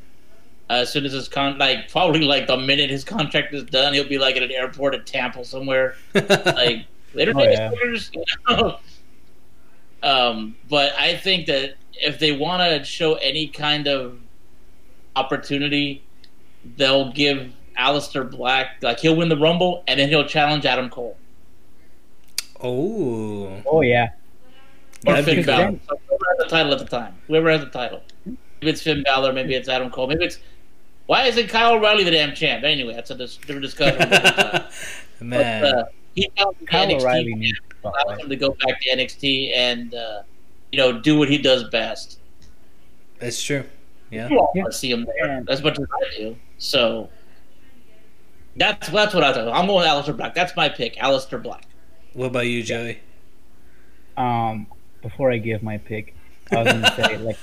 as soon as his con like probably like the minute his contract is done, he'll be like at an airport at Tampa somewhere. like later Oh, yeah. you know? um, but I think that if they want to show any kind of opportunity, they'll give Aleister Black like he'll win the Rumble and then he'll challenge Adam Cole oh. Oh yeah. or That'd Finn cool. Balor. So whoever has the title at the time, whoever has the title. Maybe it's Finn Balor, maybe it's Adam Cole, maybe it's why isn't Kyle O'Reilly the damn champ? Anyway, that's a dis- different discussion. but, Man. uh, he found Kyle NXT O'Reilly champ, needs to allows him to go back to NXT and uh, you know do what he does best. That's true. Yeah. You all Yeah. want to see him there as much as I do. So that's that's what I thought. I'm going Aleister Black. That's my pick, Aleister Black. What about you, Joey? Um, before I give my pick, I was gonna say like,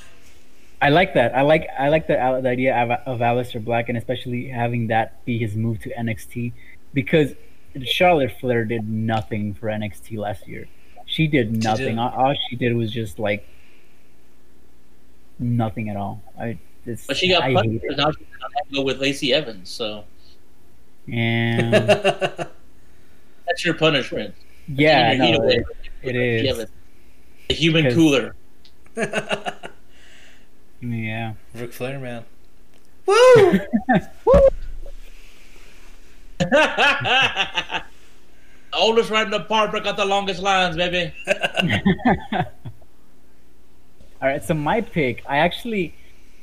I like that. I like I like the, the idea of, of Aleister Black, and especially having that be his move to NXT, because Charlotte Flair did nothing for NXT last year. She did nothing. didn't. all, all she did was just like nothing at all. I. It's, But she got I punched because now she's gonna have to go with Lacey Evans. So And that's your punishment. yeah, Your no, away it, with it Lacey is. Evans. The human Because- cooler. Yeah. Ric Flair, man. Woo! Oldest right in the park, but got the longest lines, baby. All right, so my pick, I actually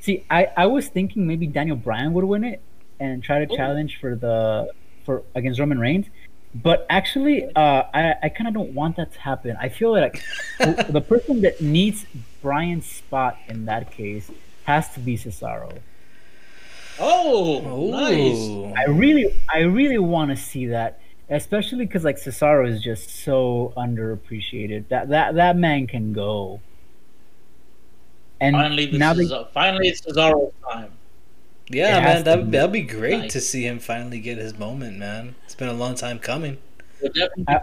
see. I I was thinking maybe Daniel Bryan would win it and try to Ooh. challenge for the for against Roman Reigns. But actually, uh, I I kind of don't want that to happen. I feel like the, the person that needs Bryan's spot in that case has to be Cesaro. Oh, nice. I really, I really want to see that, especially because like Cesaro is just so underappreciated. That that that man can go. And Finally, this now is they, finally it's Cesaro's time. Yeah, man, that that'd be great Nice. to see him finally get his moment, man. It's been a long time coming. I-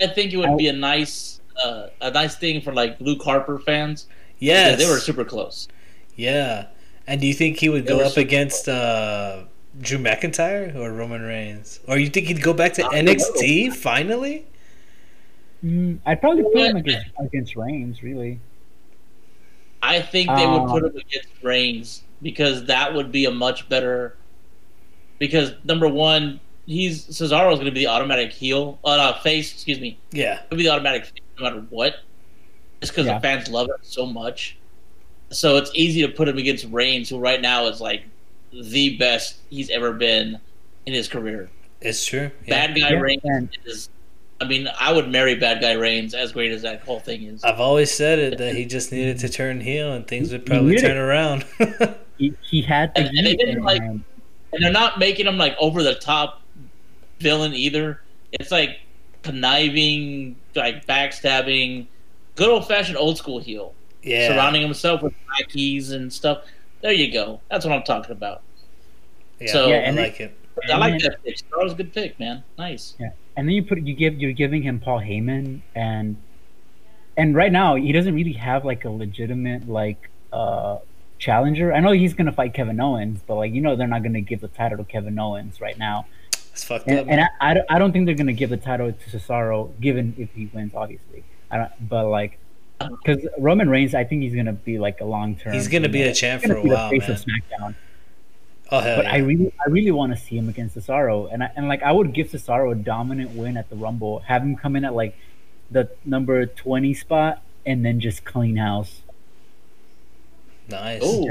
I think it would I- be a nice, uh, a nice thing for like Luke Harper fans. Yes, because they were super close. Yeah, and do you think he would They go up super against uh, Drew McIntyre or Roman Reigns, or you think he'd go back to I don't NXT finally? Mm, I'd probably put him against against Reigns, really. I think they would Um, put him against Reigns because that would be a much better. Because number one, he's Cesaro is going to be the automatic heel, uh, no, face. Excuse me, Yeah, he'll be the automatic face no matter what. Just because Yeah. the fans love him so much, so it's easy to put him against Reigns, who right now is like the best he's ever been in his career. it's true. Yeah. Bad guy Yeah, Reigns and- is. I mean, I would marry bad guy Reigns as great as that whole thing is. I've always said it that he just needed to turn heel and things would probably needed turn around. He, he had to. And- and they didn't like, and they're not making him like over the top villain either. It's like conniving, like backstabbing, good old fashioned old school heel, yeah, surrounding himself with lackeys and stuff. There you go. That's what I'm talking about. yeah, so- Yeah, I like it. I And like then- that pick. That was a good pick, man. Nice. Yeah. And then you put you give you're giving him Paul Heyman and and right now he doesn't really have like a legitimate like uh challenger. I know he's gonna fight Kevin Owens, but like you know they're not gonna give the title to Kevin Owens right now. It's fucked up. And, and I, I, don't- I don't think they're gonna give the title to Cesaro, given if he wins, obviously. I don't, but like, because Roman Reigns, I think he's gonna be like a long term. He's gonna be a champ for a be the while, face man. of SmackDown. oh hell But yeah. I really, I really want to see him against Cesaro, and I, and like I would give Cesaro a dominant win at the Rumble, have him come in at like the number twenty spot, and then just clean house. nice. Oh,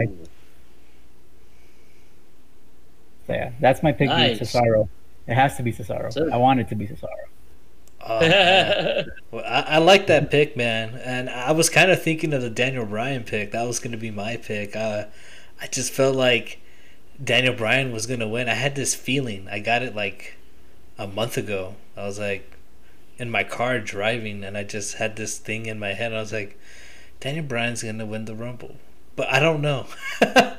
So yeah, that's my pick. Nice. Cesaro. It has to be Cesaro. Sure. I want it to be Cesaro. Oh. Well, I, I like that pick, man. And I was kind of thinking of the Daniel Bryan pick. That was going to be my pick. Uh, I just felt like Daniel Bryan was going to win. I had this feeling. I got it like a month ago. I was like in my car driving, and I just had this thing in my head. I was like, Daniel Bryan's going to win the Rumble. But I don't know. I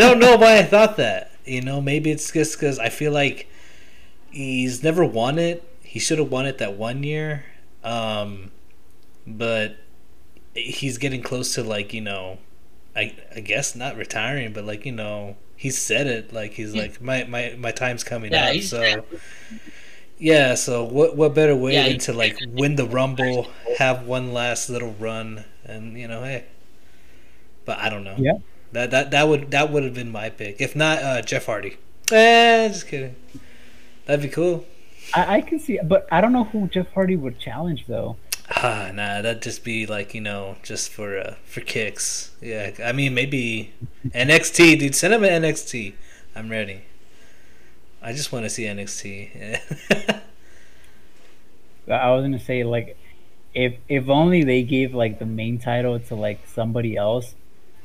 don't know why I thought that. You know, maybe it's just because I feel like he's never won it. He should have won it that one year. Um, but he's getting close to like you know, I I guess not retiring, but like you know, he said it like he's like my my my time's coming Yeah, up. he's- So yeah, so what what better way Yeah, than to like win the rumble, have one last little run, and you know, hey. But I don't know. Yeah. That that that would that would have been my pick. If not, uh, Jeff Hardy. Eh, just kidding. That'd be cool. I, I can see, but I don't know who Jeff Hardy would challenge though. Ah, nah, that'd just be like you know, just for uh, for kicks. Yeah, I mean maybe NXT, dude. Send him an NXT. I'm ready. I just want to see NXT. I was gonna say like, if if only they gave like the main title to like somebody else,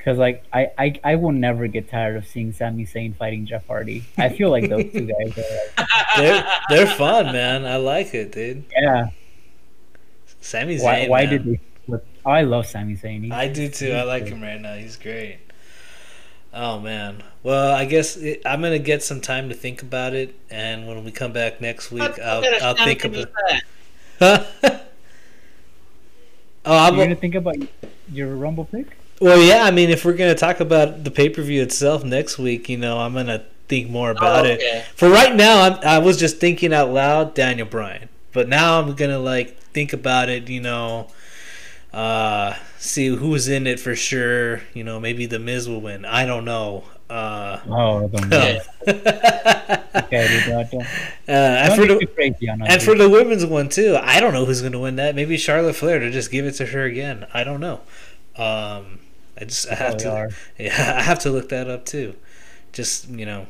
because like I, I I will never get tired of seeing Sami Zayn fighting Jeff Hardy. I feel like those two guys are like, they're they're fun, man. I like it, dude. yeah. Sami Zayn. Why why man. did they? Flip? Oh, I love Sami Zayn. He's- I do too. I like him right now. He's great. Oh man. Well, I guess it, I'm gonna get some time to think about it, and when we come back next week, I'll I'll think about. oh, I'm, You're gonna think about your Rumble pick? Well, yeah. I mean, if we're gonna talk about the pay per view itself next week, you know, I'm gonna think more about it. Oh, okay. For right now, I'm, I was just thinking out loud, Daniel Bryan. But now I'm gonna like think about it. You know, uh, see who's in it for sure. You know, maybe the Miz will win. I don't know. Uh, Oh, the uh, okay, dude, don't, don't, and don't for the crazy and for the women's one too, I don't know who's gonna win that. Maybe Charlotte Flair to just give it to her again. I don't know, Um, I just I have to are. yeah I have to look that up too. Just you know,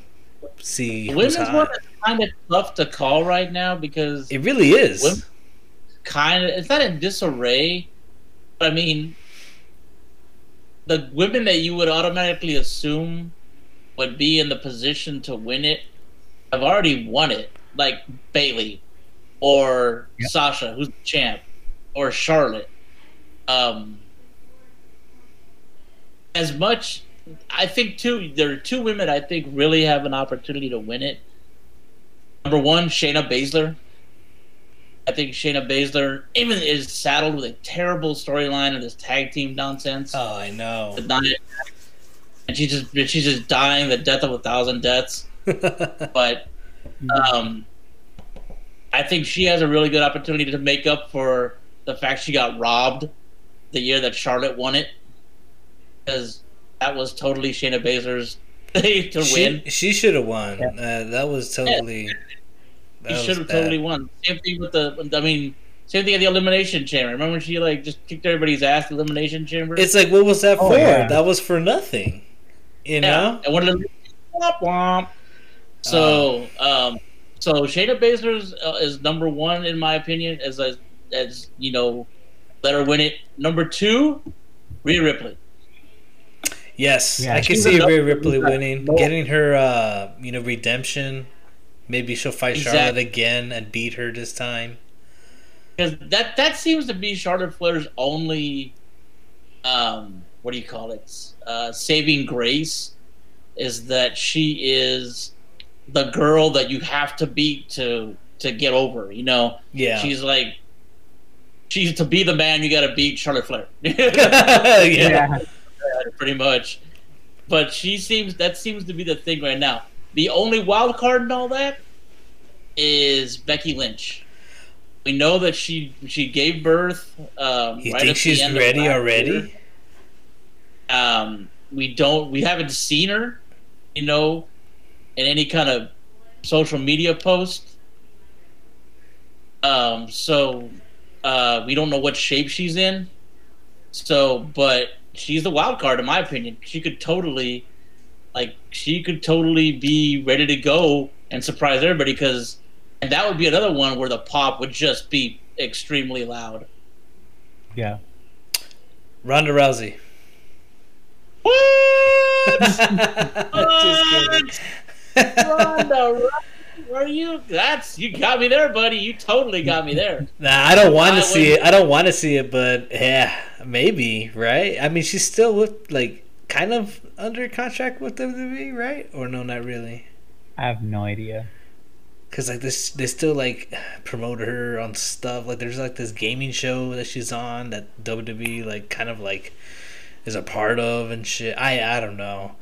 see The who's women's hot. one is kind of tough to call right now because It really is. Kind of it's not in disarray. But I mean, the women that you would automatically assume would be in the position to win it have already won it, like Bayley or Yep. Sasha, who's the champ, or Charlotte. Um, as much, I think too. There are two women I think really have an opportunity to win it. Number one, Shayna Baszler. I think Shayna Baszler even is saddled with a terrible storyline of this tag team nonsense. Oh, I know. And she's just she's just dying the death of a thousand deaths. But um, I think she has a really good opportunity to make up for the fact she got robbed the year that Charlotte won it, because that was totally Shayna Baszler's thing to win. she she should have won. Yeah. Uh, that was totally. that She should have totally won. Same thing with the. I mean, same thing at the elimination chamber. Remember when she like just kicked everybody's ass? The elimination chamber. It's like, what was that Oh, for? yeah. That was for nothing. You yeah, know? and one of them. Womp womp. So, um, so Shayna Baszler is, uh, is number one in my opinion. As a, as you know, let her win it. Number two, Rhea Ripley. Yes, Yeah, I can see enough- Rhea Ripley winning, enough. getting her, uh, you know, redemption. Maybe she'll fight Charlotte again and beat her this time. because that that seems to be Charlotte Flair's only, um, what do you call it? Uh, saving grace is that she is the girl that you have to beat to to get over. You know, Yeah. she's like, she's to be the man. You got to beat Charlotte Flair. yeah. Yeah. Pretty much. But she seems that seems to be the thing right now. The only wild card in all that is Becky Lynch. We know that she she gave birth. Um, You right think she's ready already? year. Um, we don't. We haven't seen her. You know, in any kind of social media post. Um, so uh, we don't know what shape she's in. So, but she's the wild card in my opinion. She could totally, like, she could totally be ready to go and surprise everybody because, and that would be another one where the pop would just be extremely loud. Yeah. Ronda Rousey. What? Just kidding. Ronda, where are you? That's you got me there, buddy. You totally got me there. Nah, I don't want to see it. I don't want to see it, but yeah, maybe, right? I mean, she's still with like kind of under contract with WWE, right? Or no, not really. I have no idea. Cause like this, they still like promote her on stuff. Like there's like this gaming show that she's on that WWE like kind of like is a part of and shit. I I don't know,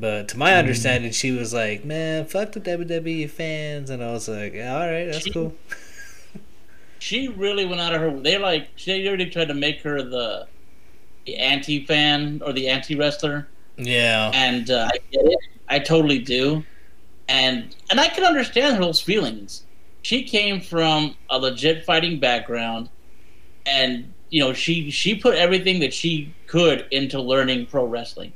but to my understanding, she was like, man, fuck the WWE fans, and I was like, yeah, all right, that's She- cool. She really went out of her. They like she already tried to make her the the anti fan or the anti wrestler. Yeah, and uh, I get it. I totally do, and and I can understand those feelings. She came from a legit fighting background, and you know she she put everything that she could into learning pro wrestling.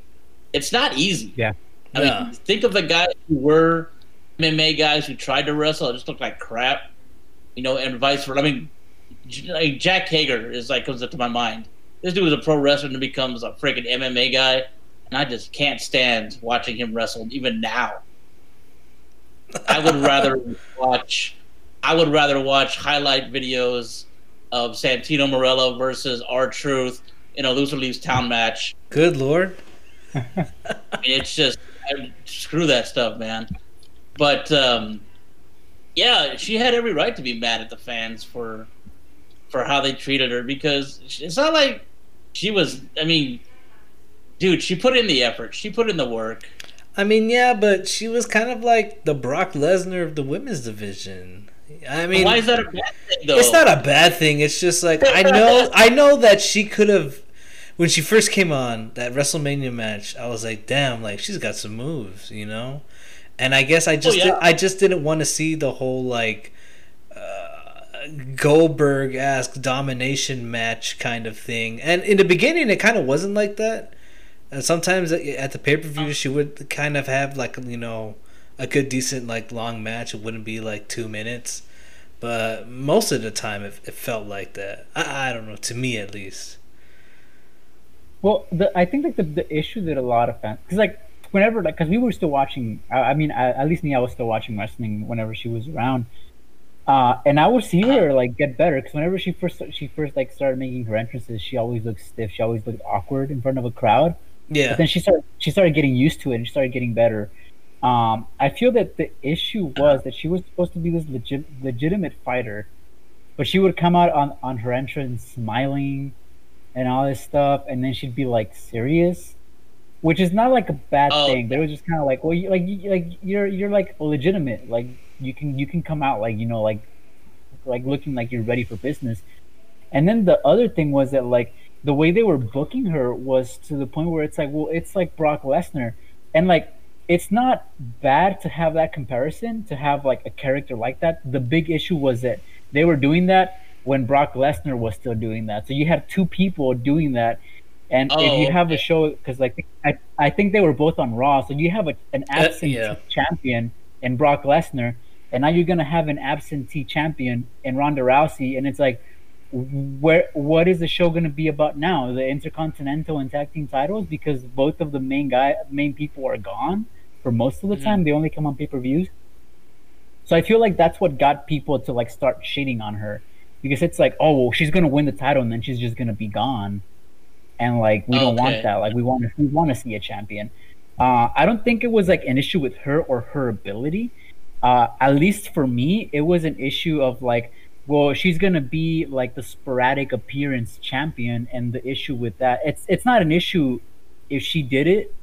It's not easy. Yeah. I Yeah. mean, think of the guys who were MMA guys who tried to wrestle, it just looked like crap, you know, and vice versa. I mean, like Jake Hager is like comes up to my mind. This dude was a pro wrestler and becomes a freaking MMA guy, and I just can't stand watching him wrestle even now. I would rather watch. I would rather watch highlight videos of Santino Marella versus R Truth in a loser leaves town match. good lord. I mean, it's just I, screw that stuff, man. But um, yeah, she had every right to be mad at the fans for for how they treated her because it's not like she was. I mean, dude, she put in the effort. She put in the work. I mean, yeah, but she was kind of like the Brock Lesnar of the women's division. I mean, Why is that a bad thing, though? it's not a bad thing. It's just like I know, I know that she could have. When she first came on that WrestleMania match, I was like, "Damn, like she's got some moves," you know. And I guess I just, yeah. did, I just didn't want to see the whole like, uh, Goldberg esque domination match kind of thing. And in the beginning, it kind of wasn't like that. And sometimes at the pay per view, she would kind of have like you know a good decent like long match. It wouldn't be like two minutes, but most of the time it, it felt like that. I, I don't know to me at least. Well, the, I think like the, the issue that a lot of fans because like whenever like because we were still watching. I, I mean, I, at least me, I was still watching wrestling whenever she was around. Uh, and I would see her like get better because whenever she first she first like started making her entrances, she always looked stiff. She always looked awkward in front of a crowd. Yeah. But then she started she started getting used to it and she started getting better. Um, I feel that the issue was that she was supposed to be this legit, legitimate fighter, but she would come out on, on her entrance smiling and all this stuff, and then she'd be like serious, which is not like a bad oh. thing. But it was just kind of like, well, you, like you, like you're you're like legitimate, like you can you can come out like you know like like looking like you're ready for business. And then the other thing was that like the way they were booking her was to the point where it's like, well, it's like Brock Lesnar, and like it's not bad to have that comparison to have like a character like that. The big issue was that they were doing that when Brock Lesnar was still doing that. So you had two people doing that. And oh, if you have a show, because like I, I think they were both on Raw, so you have a, an absentee uh, yeah. champion in Brock Lesnar, and now you're gonna have an absentee champion in Ronda Rousey, and it's like, where what is the show gonna be about now? The Intercontinental and Tag Team titles because both of the main guy main people are gone for most of the mm-hmm. time. They only come on pay per views. So I feel like that's what got people to like start shitting on her because it's like, oh well, she's gonna win the title and then she's just gonna be gone, and like we don't want that. Like we want to we want to see a champion. Uh, I don't think it was like an issue with her or her ability. Uh, at least for me, it was an issue of like, well, she's gonna be like the sporadic appearance champion, and the issue with that, it's it's not an issue if she did it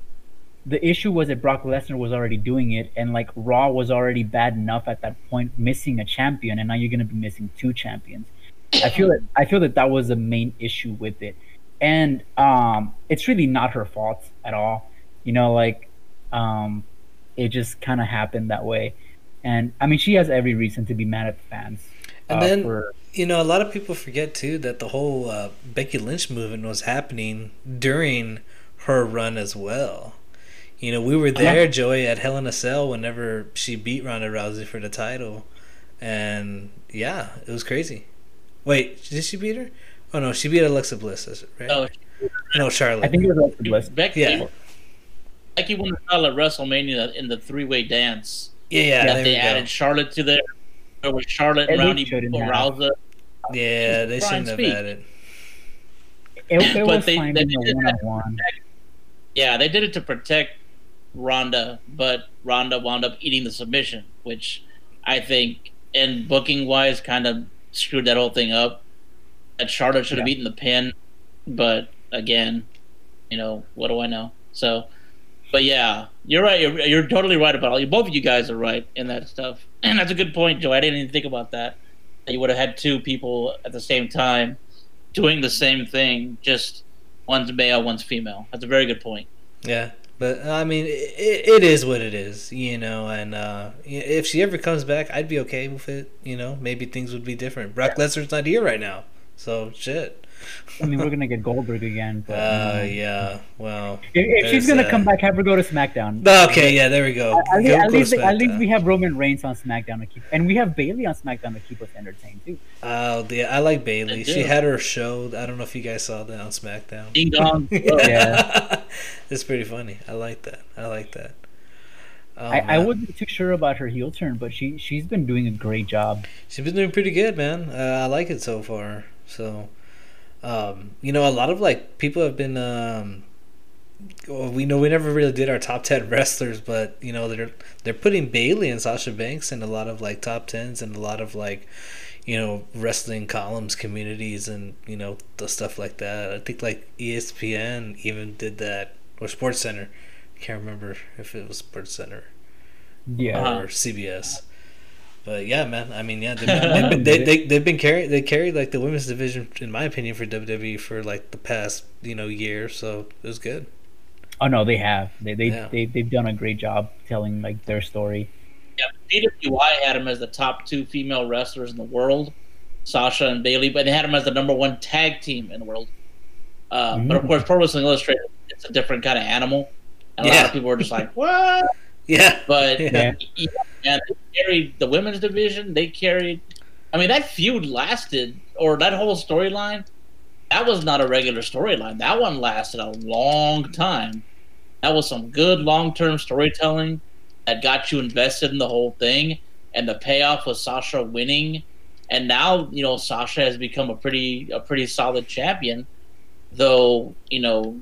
the issue was that Brock Lesnar was already doing it, and like Raw was already bad enough at that point, missing a champion, and now you're gonna be missing two champions. I feel that I feel that that was the main issue with it, and um, it's really not her fault at all. You know, like um, it just kind of happened that way, and I mean, she has every reason to be mad at the fans. And uh, then for, you know, a lot of people forget too that the whole uh, Becky Lynch movement was happening during her run as well. You know, we were there, Joey, at Hell in a Cell whenever she beat Ronda Rousey for the title, and yeah, it was crazy. Wait, did she beat her? Oh no, she beat Alexa Bliss, right? Oh, no, Charlotte. I think it was Alexa Bliss. Becky, yeah. Becky won the title at WrestleMania in the three-way dance. Yeah, yeah. That they added Charlotte to there. There was Charlotte and Ronda Rousey. Yeah, they shouldn't have added. It, it was they, they one-on-one. Yeah, they did it to protect Ronda, but Ronda wound up eating the submission, which I think, in booking wise, kind of screwed that whole thing up. That Charlotte should have yeah. eaten the pin, but again, you know, what do I know? So, but yeah, you're right. You're, you're totally right about all. You both of you guys are right in that stuff, and that's a good point, Joe. I didn't even think about that. That you would have had two people at the same time doing the same thing, just one's male, one's female. That's a very good point. Yeah, but I mean, it, it is what it is, you know. And uh, if she ever comes back, I'd be okay with it. You know, maybe things would be different. Brock Lesnar's not here right now, so shit. I mean, we're gonna get Goldberg again. But, uh, yeah. Well, if, if she's gonna uh, come back, have her go to SmackDown. Okay, yeah, there we go. At, go, at, least, at least we have Roman Reigns on SmackDown to keep, and we have Bayley on SmackDown to keep us entertained too. Uh, yeah, I like Bayley. She had her show. I don't know if you guys saw that on SmackDown. Ding dong. yeah, it's pretty funny. I like that. I like that. Oh, I, I, wasn't too sure about her heel turn, but she she's been doing a great job. She's been doing pretty good, man. Uh, I like it so far. So um, you know, a lot of like people have been. Um, we know we never really did our top ten wrestlers, but you know they're they're putting Bayley and Sasha Banks in a lot of like top tens and a lot of like you know wrestling columns communities and you know the stuff like that. I think like ESPN even did that or Sports Center. Can't remember if it was Sports Center. Yeah. Or CBS. But yeah, man. I mean, yeah, they've been, they, they, they, have been carrying they carried like the women's division, in my opinion, for WWE for like the past you know year. So it was good. Oh no, they have. They they, yeah. they they've done a great job telling like their story. Yeah, PWI had them as the top two female wrestlers in the world, Sasha and Bayley, but they had them as the number one tag team in the world. Uh, But of Mhm. course, Pro Wrestling Illustrated, it's a different kind of animal. And a lot of people were just like, "What?" Yeah. But Yeah. yeah, they carried the women's division. They carried. I mean, that feud lasted, or that whole storyline. That was not a regular storyline. That one lasted a long time. That was some good long term storytelling that got you invested in the whole thing. And the payoff was Sasha winning. And now, you know, Sasha has become a pretty a pretty solid champion. Though, you know,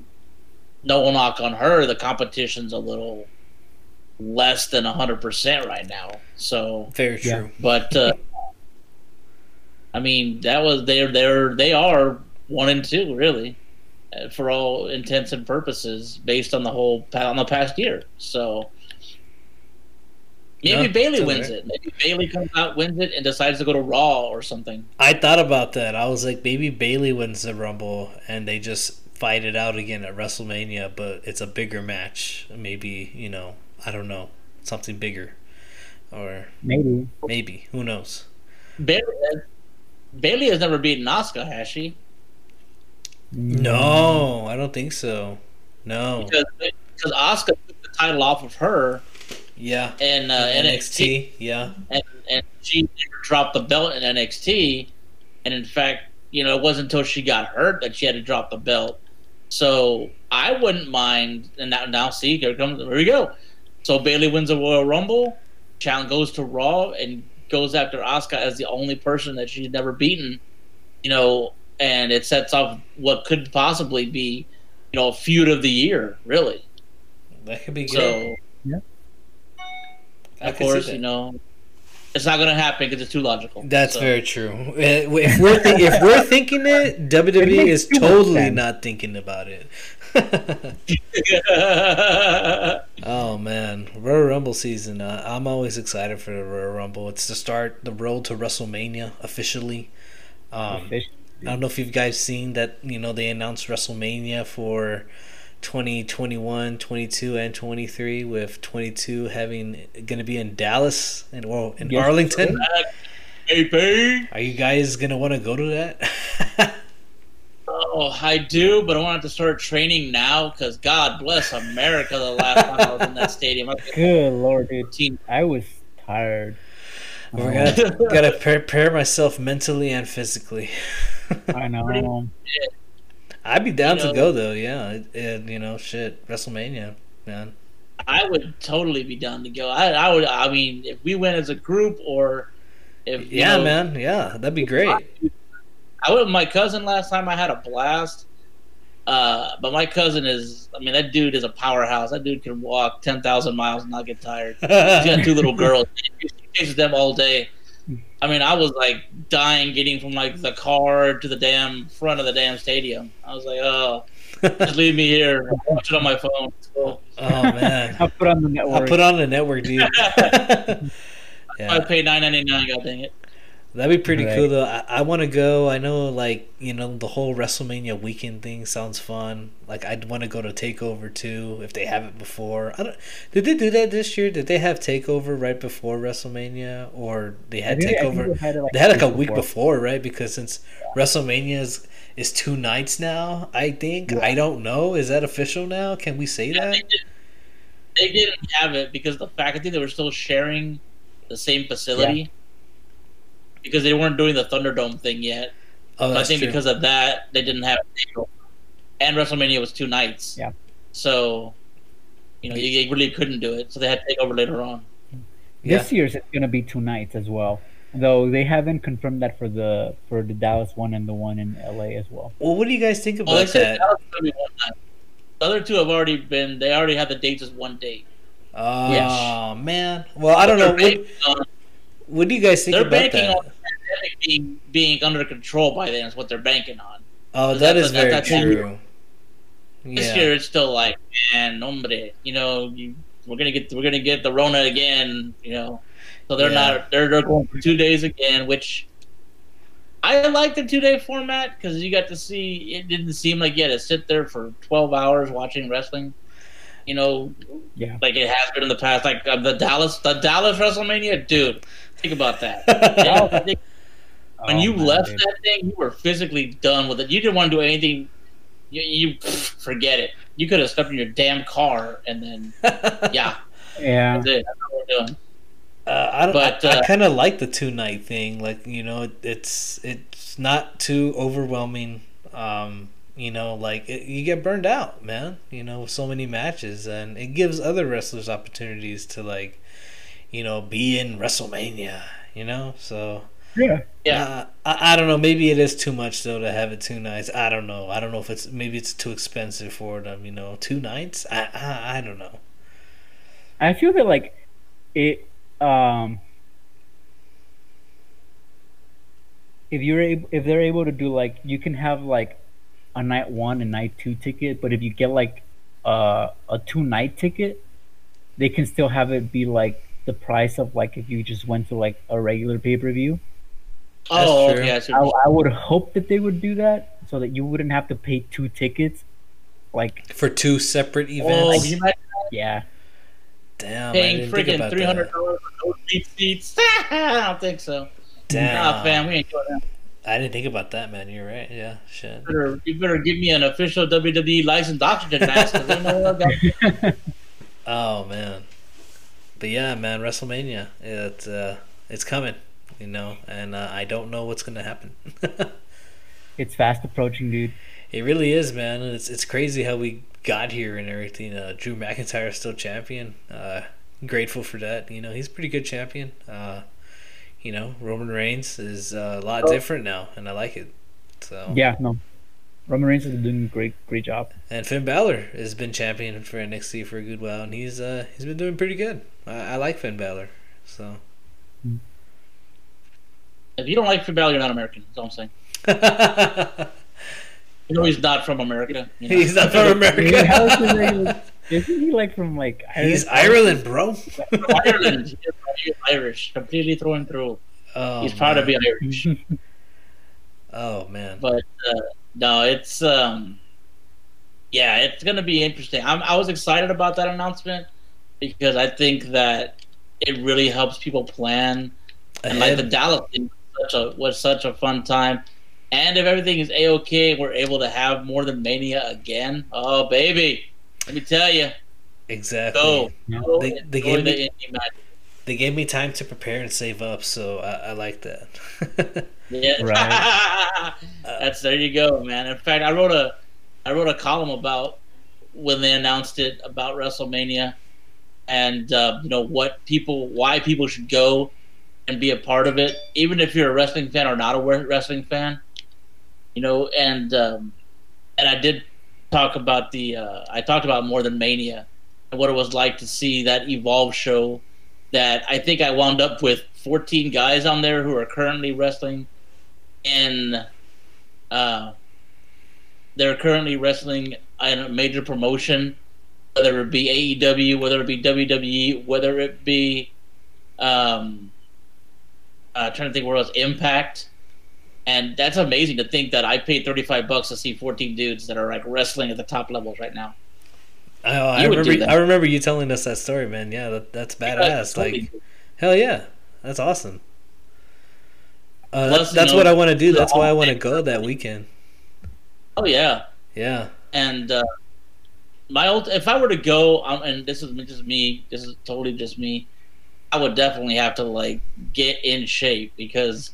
no knock on her, the competition's a little less than 100% right now. So, Very Yeah. true. but uh, I mean, that was they're they're they are one and two really, uh, for all intents and purposes, based on the whole on the past year. So maybe Yeah, Bayley wins alright. it. Maybe Bayley comes out, wins it, and decides to go to Raw or something. I thought about that. I was like, maybe Bayley wins the Rumble and they just fight it out again at WrestleMania, but it's a bigger match. Maybe, you know, I don't know, something bigger. Or Maybe. maybe, who knows? Bayley, Bayley has never beaten Asuka, has she? Mm. No, I don't think so. No. Because because Asuka took the title off of her Yeah. and uh, NXT. NXT, yeah. and, and she never dropped the belt in NXT. And in fact, you know, it wasn't until she got hurt that she had to drop the belt. So I wouldn't mind. And now, now see, here comes, here we go. So Bayley wins a Royal Rumble. Challenge goes to Raw and goes after Asuka as the only person that she's never beaten. You know, and it sets off what could possibly be, you know, a feud of the year, really. That could be good. So I of course, you know, it's not going to happen because it's too logical. That's So- very true. Uh, If we're th- if we're thinking it, WWE makes is totally sense. not thinking about it. oh man, Royal Rumble season! Uh, I'm always excited for the Royal Rumble. It's to start the road to WrestleMania officially. Um, Fish. I don't know if you guys seen that. You know they announced WrestleMania for 2021, 22, and 23, with 22 having going to be in Dallas and well in Yes, Arlington. AP. Are you guys gonna want to go to that? Oh, I do, but I want to start training now because God bless America. The last time I was in that stadium, I Good lord, dude. 15. I was tired. We're Oh, gonna gotta prepare myself mentally and physically. I know. I'd be down You to know- go though. Yeah, it, it- you know, shit, WrestleMania, man. I would totally be down to go. I, I would. I mean, if we went as a group, or if Yeah, know, man. Yeah, that'd be great. I went with my cousin last time. I had a blast. Uh, but my cousin is. I mean, that dude is a powerhouse. That dude can walk ten thousand miles and not get tired. He's got two little girls. He chases them all day. I mean, I was like dying getting from like the car to the damn front of the damn stadium. I was like, oh, just leave me here. I'll watch it on my phone. Cool. oh man, I'll put on the network. I'll network. put on the network, dude. I yeah, paid nine ninety nine. God dang it. That'd be pretty Right. cool though. I, I want to go. I know, like you know, the whole WrestleMania weekend thing sounds fun. Like I'd want to go to Takeover too if they have it before. I don't. Did they do that this year? Did they have Takeover right before WrestleMania, or they had think- Takeover? they had like, They had like a week week before. before, right? Because since WrestleMania is, is two nights now, I think. Yeah. I don't know. Is that official now? Can we say Yeah, that? they, did, they didn't have it because the fact I think they were still sharing the same facility because they weren't doing the Thunderdome thing yet. Oh, I think true. because of that they didn't have and WrestleMania was two nights. Yeah. So you know you, you really couldn't do it, so they had Takeover later on. Yeah. This year's it's gonna be two nights as well. Though they haven't confirmed that for the for the Dallas one and the one in LA as well. Well, what do you guys think about said that? that was gonna be one night. The other two have already been. They already have the dates as one date. Oh Yes. man. Well, I don't know. They're What, banking on, what do you guys think they're about banking that? on the pandemic being being under control by then. Is what they're banking on. Oh, that that- is that- very that's- true. This year it's still like, man, hombre, you know, you, we're gonna get we're gonna get the Rona again, you know. So they're Yeah. not they're they're going for two days again, which I like the two day format because you got to see. It didn't seem like you had to sit there for twelve hours watching wrestling. You know, Yeah. like it has been in the past. Like uh, the Dallas, the Dallas WrestleMania, dude. Think about that. They- they- when Oh, you man, left dude. that thing, you were physically done with it. You didn't want to do anything. You, you forget it. You could have stepped in your damn car and then yeah, Yeah. that's it. That's what we're doing. Uh, I don't. But, I, I uh, kind of like the two night thing. Like you know, it, it's it's not too overwhelming. Um, you know, like it, you get burned out, man. You know, with so many matches, and it gives other wrestlers opportunities to like, you know, be in WrestleMania. You know, so Yeah. Yeah. uh, I, I don't know. Maybe it is too much though to have it two nights. I don't know. I don't know if it's maybe it's too expensive for them. You know, two nights. I I, I don't know. I feel that like it um if you're able if they're able to do like you can have like a night one and night two ticket, but if you get like uh, a two night ticket, they can still have it be like the price of like if you just went to like a regular pay per view. Oh, true. okay. I I, I would hope that they would do that so that you wouldn't have to pay two tickets. Like, For two separate saying. Oh, events. can you imagine yeah, Damn, I paying didn't think freaking three hundred dollars for no cheap seats? I don't think so. Damn. Nah, fam, we ain't doing that. I didn't think about that, man. You're right. Yeah, shit. You better, you better give me an official WWE licensed oxygen mask. 'cause they know what I got. Oh man. But yeah, man, WrestleMania. It's uh, it's coming. You know, and uh, I don't know what's gonna happen. it's fast approaching, dude. it really is, man. and It's it's crazy how we got here and everything. Uh, Drew McIntyre is still champion. Uh, grateful for that. You know, he's a pretty good champion. Uh, you know, Roman Reigns is uh, a lot Oh. different now, and I like it. So Yeah, no, Roman Reigns is doing a great, great job. And Finn Balor has been champion for NXT for a good while, and he's uh he's been doing pretty good. I, I like Finn Balor, so. If you don't like Finn Balor, you're not American. That's all I'm saying. You know he's not from America. You know? he's not from Dude, how is he America. like- Isn't he like from like he's Ireland? Ireland, bro. Ireland. He's Irish, completely through and through. Oh, he's proud to man. be Irish. Oh man. but uh, no, it's um, yeah, it's gonna be interesting. I'm, I was excited about that announcement because I think that it really helps people plan. And like the Dallas thing was such a was such a fun time. And if everything is a okay, we're able to have more than Mania again. Oh baby, let me tell you, exactly. go, go They- they gave the me-. They gave me time to prepare and save up, so I, I like that. Yeah, Right. that's there you go, man. In fact, I wrote a I wrote a column about when they announced it about WrestleMania, and uh, you know what people, why people should go and be a part of it, even if you're a wrestling fan or not a wrestling fan. You know, and um, and I did talk about the uh, I talked about more than Mania and what it was like to see that Evolve show. That I think I wound up with 14 guys on there who are currently wrestling in uh, they're currently wrestling in a major promotion, whether it be AEW, whether it be WWE, whether it be um, uh, trying to think where else Impact, and that's amazing to think that I paid thirty five bucks to see fourteen dudes that are like wrestling at the top levels right now. Oh, I You would do remember. I remember you telling us that story, man. Yeah, that, that's badass. Totally. Like, hell yeah, that's awesome. Uh, that's that's know, what I want to do. That's why I want to go that weekend. oh yeah, Yeah. and uh, my old if I were to go, um, and this is just me, this is totally just me. I would definitely have to like get in shape because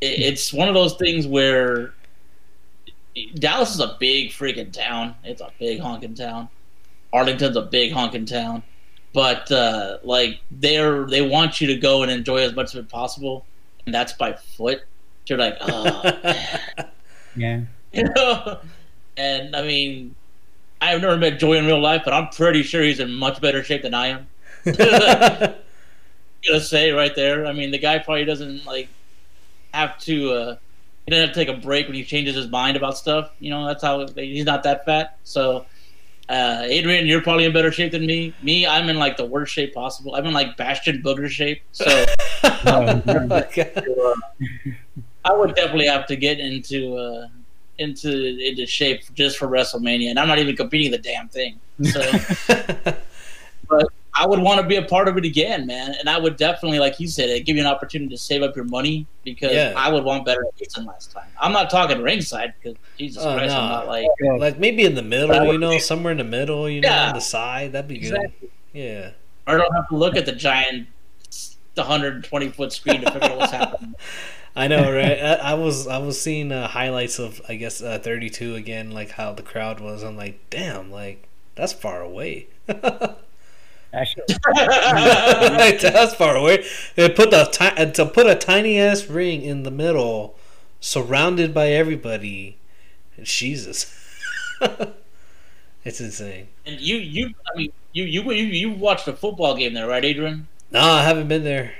it, it's one of those things where Dallas is a big freaking town. It's a big honking town. Arlington's a big honking town, but uh, like they're they want you to go and enjoy as much of it possible, and that's by foot. You're like, oh, Yeah. you know? And I mean, I've never met Joy in real life, but I'm pretty sure he's in much better shape than I am. gonna say right there. I mean, the guy probably doesn't like have to. uh He doesn't have to take a break when he changes his mind about stuff. You know, that's how he's not that fat. So, uh Adrian, you're probably in better shape than me. Me, I'm in like the worst shape possible. I'm in like Bastion Booger shape. So. Man. my God. I would definitely have to get into uh, into into shape just for WrestleMania, and I'm not even competing the damn thing. So I would want to be a part of it again, man. And I would definitely, like you said, it give you an opportunity to save up your money because Yeah. I would want better seats than last time. I'm not talking ringside because Jesus Oh, Christ, no. I'm not like Like maybe in the middle, you know, somewhere in the middle, you know, Yeah. on the side. That'd be good. Yeah. I don't have to look at the giant, the 120 foot screen to figure out what's happening. I know, right? I, I was I was seeing uh, highlights of I guess uh, 32 again, like how the crowd was. I'm like, damn, like that's far away. Actually, that's far away. They put the ti- to put a tiny ass ring in the middle, surrounded by everybody. Jesus, it's insane. And you, you, I mean, you, you, you, you watched a football game there, right, Adrian? No, I haven't been there.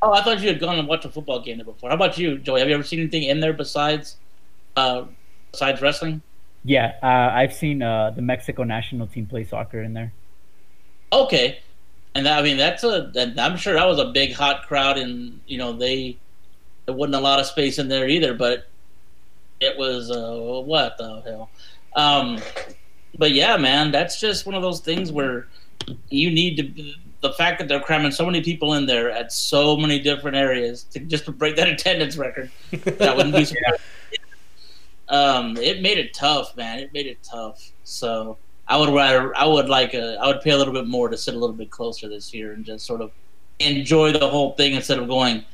Oh, I thought you had gone and watched a football game there before. How about you, Joey? Have you ever seen anything in there besides, uh, besides wrestling? yeah, uh, I've seen uh, the Mexico national team play soccer in there. Okay, and that, I mean that's a. I'm sure that was a big hot crowd, and you know they there wasn't a lot of space in there either, but it was uh, what the hell. Um, but yeah, man, that's just one of those things where you need to. The fact that they're cramming so many people in there at so many different areas to just to break that attendance record, that wouldn't be. surprising. Um, it made it tough, man. It made it tough. So I would rather, I would like, a, I would pay a little bit more to sit a little bit closer this year and just sort of enjoy the whole thing instead of going.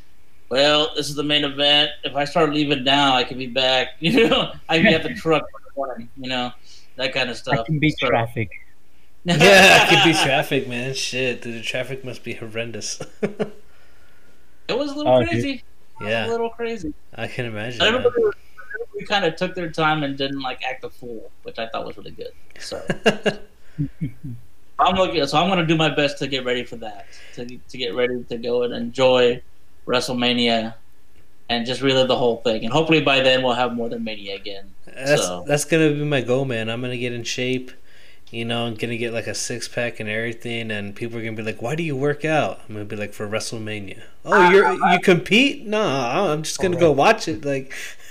Well, this is the main event. If I start leaving now, I can be back. You know, I can be at the truck for the morning. You know, that kind of stuff. I stuff. can beat So- traffic. yeah, it could be traffic, man. Shit, dude, the traffic must be horrendous. It was a little Oh, dude. crazy. A yeah, little crazy. I can imagine. But man. everybody, was- everybody kind of took their time and didn't like act a fool, which I thought was really good. So. I'm looking, so I'm going to do my best to get ready for that, to to get ready to go and enjoy WrestleMania, and just relive the whole thing. And hopefully by then we'll have more than Mania again. That's So- that's gonna be my goal, man. I'm gonna get in shape. You know, I'm gonna get like a six pack and everything, and people are gonna be like, "Why do you work out?" I'm gonna be like, "For WrestleMania." Oh, ah, you're you compete? No, I'm just gonna go watch it. Like,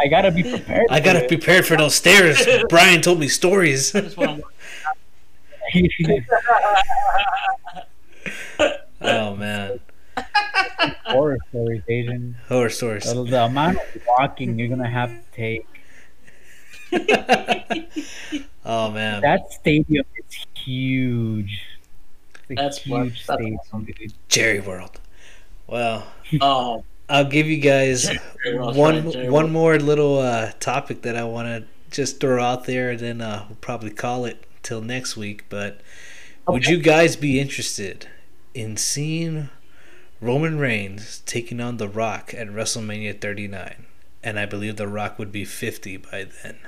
I gotta be prepared. I gotta be prepared for those stairs. Brian told me stories. I just want to oh man, horror stories, Asian. horror stories. The, the amount of walking you're gonna have to take. Oh man, That stadium is huge. It's That's huge that's stadium, awesome. Jerry World. Well, Oh, I'll give you guys Jerry World's one right, one more little uh, topic that I want to just throw out there, and then uh, we'll probably call it till next week. But would you guys be interested in seeing Roman Reigns taking on The Rock at WrestleMania 39? And I believe The Rock would be 50 by then.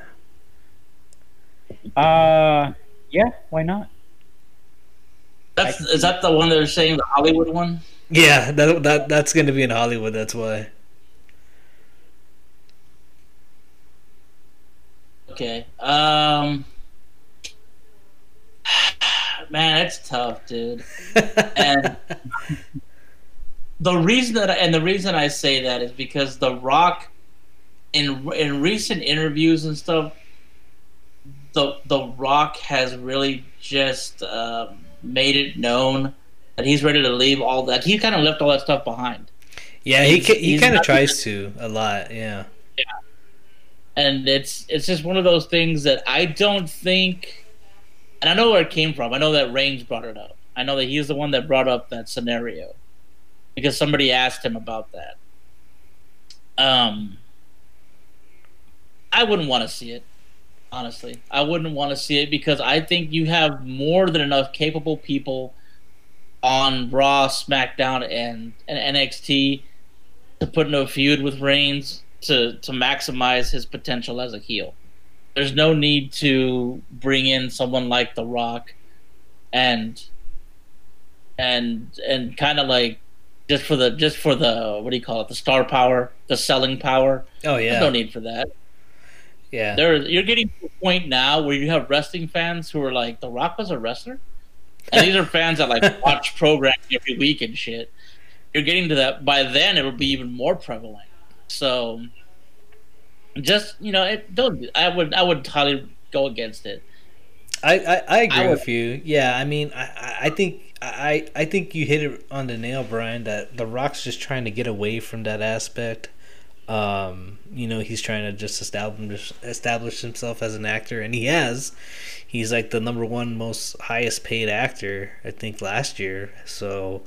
Uh, yeah, why not? that's is that the one they're saying the Hollywood one? Yeah, that, that that's to be in Hollywood. That's why. Okay. Um. Man, that's tough, dude. And the reason that and the reason I say that is because The Rock, in in recent interviews and stuff, the The Rock has really just um, made it known that he's ready to leave all that. He kind of left all that stuff behind. yeah, he He's- he kind of tries to a lot. Yeah. and it's it's just one of those things that I don't think, and I know where it came from. I know that Reigns brought it up. I know that he's the one that brought up that scenario because somebody asked him about that. Um, I wouldn't want to see it. Honestly, I wouldn't want to see it because I think you have more than enough capable people on Raw, SmackDown, and, and NXT to put in a feud with Reigns to to maximize his potential as a heel. There's no need to bring in someone like The Rock and and and kind of like just for the just for the what do you call it the star power the selling power Oh yeah there's no need for that Yeah. there you're getting to a point now where you have wrestling fans who are like the rock was a wrestler and these are fans that like watch programming every week and shit you're getting to that by then it'll be even more prevalent so just you know it don't i would i would highly go against it. I, I, I agree I would- with you. Yeah, I mean, I, I- I think I, I think you hit it on the nail, Brian. That the Rock's just trying to get away from that aspect. Um, you know, he's trying to just establish establish himself as an actor, and he has. He's like the number one most highest paid actor, I think, last year. So,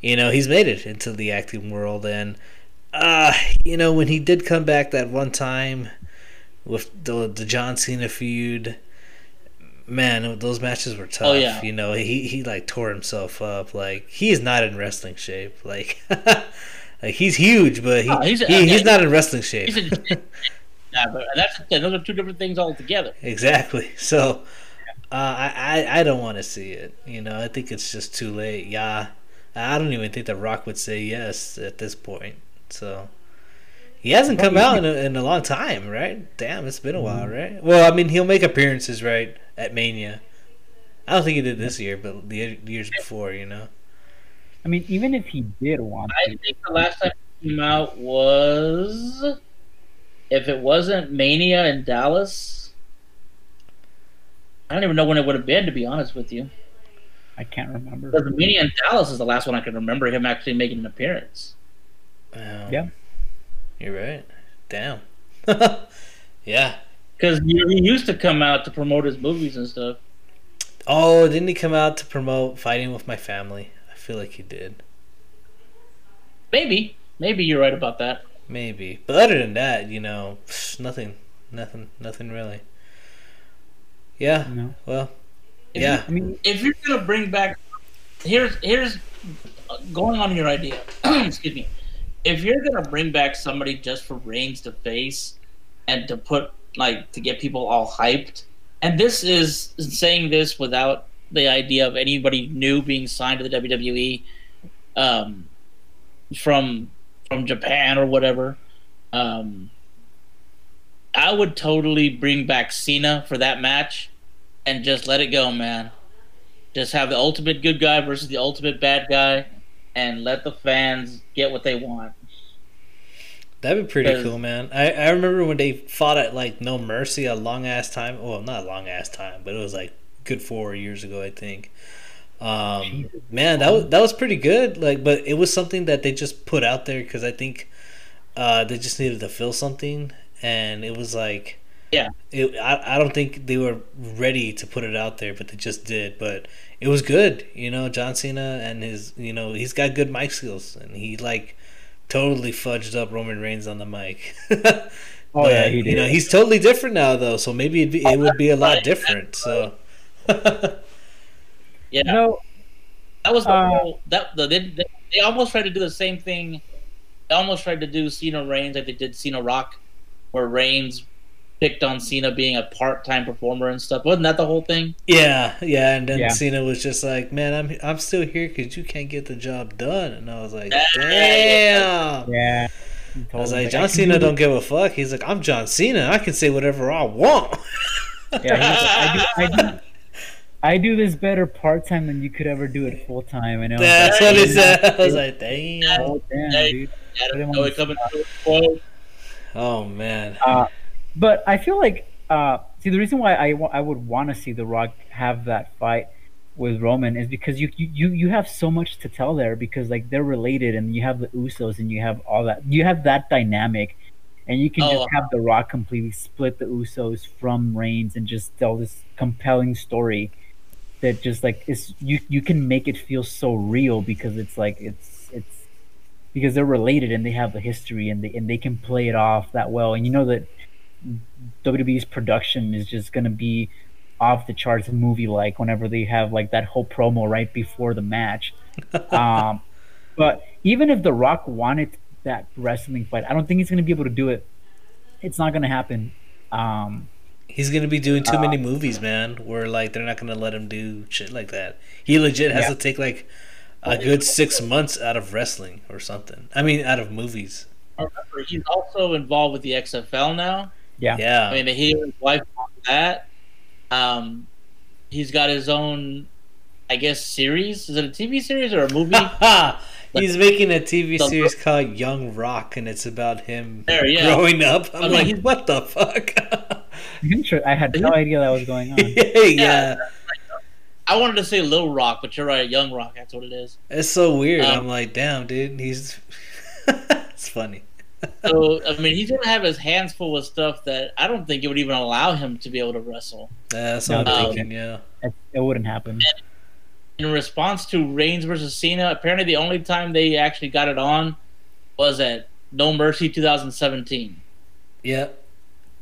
you know, he's made it into the acting world, and uh, you know, when he did come back that one time with the the John Cena feud man, those matches were tough. Oh, yeah. You know, he he like tore himself up. Like he is not in wrestling shape. Like like he's huge, but he, Oh, he's- he he's not in wrestling shape. He's a, yeah, but that's those are two different things altogether. exactly. So uh, I, I I don't want to see it. You know, I think it's just too late. Yeah, I don't even think The Rock would say yes at this point. So. He hasn't come out in a, in a long time, right? Damn, it's been a while, right? Well, I mean, he'll make appearances, right, at Mania. I don't think he did this year, but the years before, you know. I mean, even if he did want to I to, think the last time he came out was if it wasn't Mania in Dallas. I don't even know when it would have been, to be honest with you. I can't remember. Because Mania in Dallas is the last one I can remember him actually making an appearance. Um, Yeah. You're right. Damn. yeah. Because he he used to come out to promote his movies and stuff. Oh, didn't he come out to promote Fighting with My Family? I feel like he did. Maybe, maybe you're right about that. Maybe. But other than that, you know, nothing. Nothing. Nothing really. Yeah. No. Well, If yeah. I mean, if you're gonna bring back here's here's going on your idea excuse me if you're gonna bring back somebody just for Reigns to face and to put like to get people all hyped and this is saying this without the idea of anybody new being signed to the WWE um, from from Japan or whatever um, I would totally bring back Cena for that match and just let it go, man. Just have the ultimate good guy versus the ultimate bad guy, and let the fans get what they want. That'd be pretty cool, man. I, I remember when they fought at like No Mercy a long ass time. Well, not a long ass time, but it was like good four years ago, I think. Um, man, that was that was pretty good. Like, but it was something that they just put out there because I think uh, they just needed to fill something, and it was like, Yeah. it, I I don't think they were ready to put it out there, but they just did. But it was good, you know. John Cena and his, you know, he's got good mic skills, and he like totally fudged up Roman Reigns on the mic. Oh, yeah, he did. You know, he's totally different now, though. So maybe it'd be, it would be a lot different. So. Yeah, no, that was the Uh, whole. That the, they, they they almost tried to do the same thing. They almost tried to do Cena Reigns like they did Cena Rock, where Reigns picked on Cena being a part-time performer and stuff. Wasn't that the whole thing? Yeah, yeah, and then Yeah. Cena was just like, "Man, I'm I'm still here because you can't get the job done," and I was like, Yeah, "Damn." yeah. I was like, John Cena do don't give a fuck. He's like, I'm John Cena. I can say whatever I want. Yeah, he was like, I do, I do, I do this better part time than you could ever do it full time. And I was That's like, what he said. I was like, damn. Oh, damn, dude. I know want it to coming to a quote. Oh man. Uh, but I feel like, uh, see, the reason why I, I would want to see The Rock have that fight with Roman is because you, you, you, you have so much to tell there because, like, they're related and you have the Usos and you have all that. You have that dynamic. And you can Oh. just have The Rock completely split the Usos from Reigns and just tell this compelling story that just like is you you can make it feel so real because it's like it's it's because they're related and they have the history and they and they can play it off that well and you know that WWE's production is just gonna be off the charts movie like whenever they have like that whole promo right before the match. um, but even if The Rock wanted that wrestling fight, I don't think he's gonna be able to do it. It's not gonna happen. Um, He's gonna be doing too many movies, man. Where like they're not gonna let him do shit like that. He legit has Yeah. to take like a good six months out of wrestling or something. I mean, out of movies. Remember, he's also involved with the XFL now. yeah. Yeah. I mean, he and his wife on that. Um, he's got his own, I guess, series. Is it a TV series or a movie? He's making a TV series called Young Rock, and it's about him There, yeah. growing up. I'm I mean, like, what the fuck? Inter- I had no idea that was going on. yeah. I wanted to say Lil Rock, but you're right, Young Rock. That's what it is. It's so weird. Um, I'm like, damn, dude. He's. it's funny. So I mean, he's gonna have his hands full with stuff that I don't think it would even allow him to be able to wrestle. Yeah, that's what No, I'm um, thinking. Yeah. It, it wouldn't happen. In response to Reigns versus Cena, apparently the only time they actually got it on was at No Mercy 2017. Yep.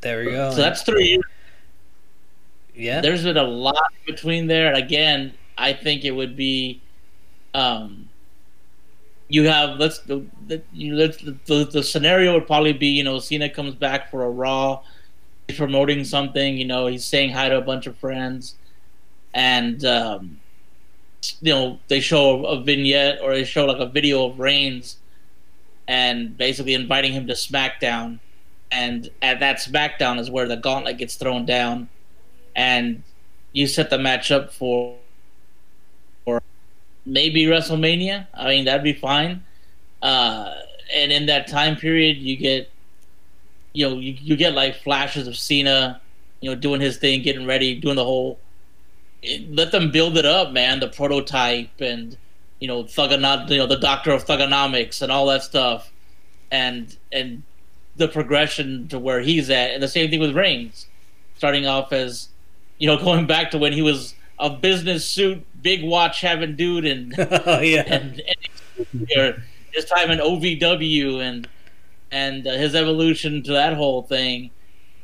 There we go. So that's three years. yeah. There's been a lot between there, and again, I think it would be. Um, you have let's the the, you, let's, the, the scenario would probably be you know Cena comes back for a Raw, he's promoting something, you know he's saying hi to a bunch of friends, and um, you know they show a vignette or they show like a video of Reigns, and basically inviting him to SmackDown, and at that SmackDown is where the gauntlet gets thrown down, and you set the match up for for maybe WrestleMania. I mean that'd be fine. Uh, and in that time period, you get you know you, you get like flashes of Cena, you know, doing his thing, getting ready, doing the whole. It, let them build it up, man. The prototype and you know thugono- you know the Doctor of Thuganomics and all that stuff, and and the progression to where he's at, and the same thing with Reigns, starting off as you know going back to when he was a business suit, big watch having dude, and oh yeah. and, and his time in OVW and and uh, his evolution to that whole thing,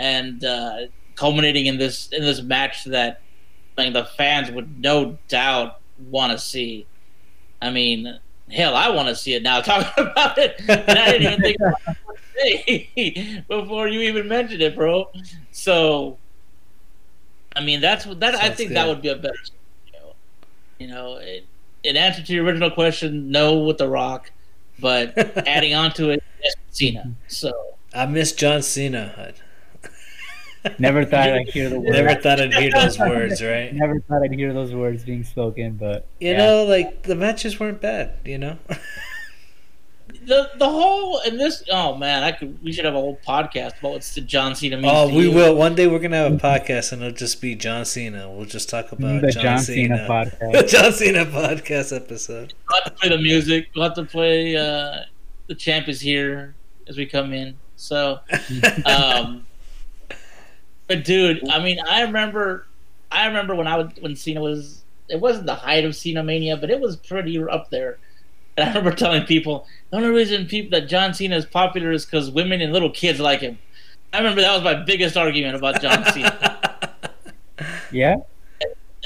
and uh, culminating in this in this match that like the fans would no doubt want to see. I mean, hell, I want to see it now. Talking about it, and I didn't even think about say before you even mentioned it, bro. So, I mean, that's what that. I think that would be a better. scenario. You know, it, in answer to your original question, no with The Rock, but adding on to it, yes, Cena. So I miss John Cena. Never thought I'd hear the words. never thought I'd hear those words, right? Never thought I'd hear those words being spoken, but You yeah. know, like the matches weren't bad. You know. the the whole and this oh man, I could we should have a whole podcast about what's the John Cena means. oh, to we you. will. One day we're gonna have a podcast, and it'll just be John Cena. We'll just talk about the John, John Cena. Cena podcast. John Cena podcast episode. We'll have to play the music. We'll have to play uh, the champ is here as we come in. So, um, but dude, I mean, I remember, I remember when I was when Cena was. It wasn't the height of Cena mania, but it was pretty up there. And I remember telling people the only reason people that John Cena is popular is because women and little kids like him. I remember that was my biggest argument about John Cena, Yeah,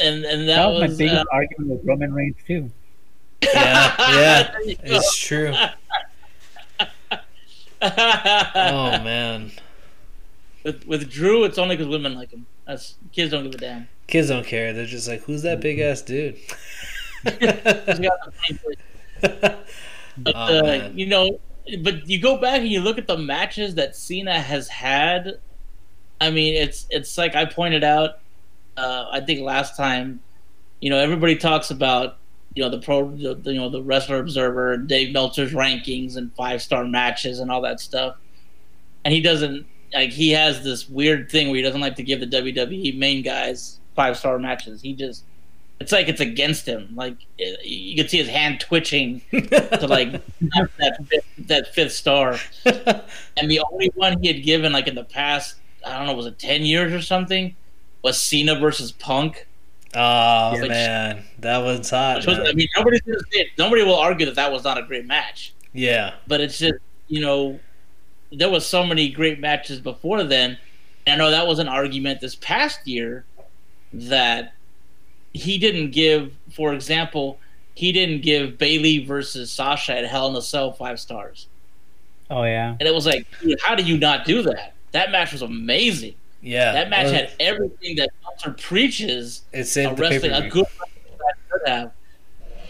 and and that, that, was, my biggest uh, argument with Roman Reigns too. Yeah, yeah, There you go. it's true. Oh man, with with Drew, it's only because women like him. That's kids don't give a damn. kids don't care. They're just like, who's that big ass dude? He's got the brain for it. But Oh, uh, you know, but you go back and you look at the matches that Cena has had. I mean, it's it's like I pointed out. Uh, I think last time, you know, everybody talks about you know the pro, the, you know, the Wrestler Observer and Dave Meltzer's rankings and five star matches and all that stuff, and he doesn't like he has this weird thing where he doesn't like to give the WWE main guys five star matches. He just it's like it's against him. Like you can see his hand twitching to like that fifth, that fifth star. And the only one he had given like in the past, I don't know, was it ten years or something, was Cena versus Punk. oh Which- man, that was hot. Was, I mean, nobody's gonna say it. Nobody will argue that that was not a great match. Yeah, But it's just you know, there was so many great matches before then. And I know that was an argument this past year that he didn't give. For example, he didn't give Bayley versus Sasha at Hell in a Cell five stars. Oh yeah, And it was like, dude, how do you not do that? That match was amazing. yeah. That match Well, had everything that Meltzer preaches it a saved the wrestling, a good match have.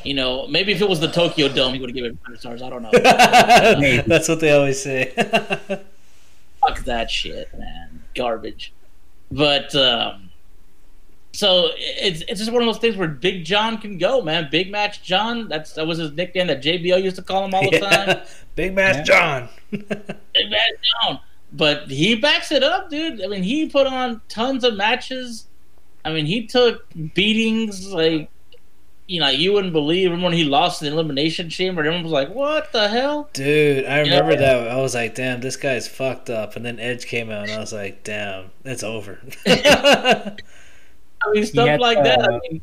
You know, maybe if it was the Tokyo Dome, he would have given it five stars. I don't know. That's what they always say. Fuck that shit, man. Garbage. But um, so it's it's just one of those things where Big John can go, man. Big Match John. That's that was his nickname that JBL used to call him all the time. Big Match Yeah. John. Big Match John. but he backs it up, dude. I mean, he put on tons of matches. I mean, he took beatings like you know you wouldn't believe. Remember when he lost in the elimination chamber? Everyone was like, "What the hell?" Dude, I remember Yeah. that. I was like, "Damn, this guy's fucked up." And then Edge came out, and I was like, "Damn, it's over." I mean, stuff had, like that. uh, I mean,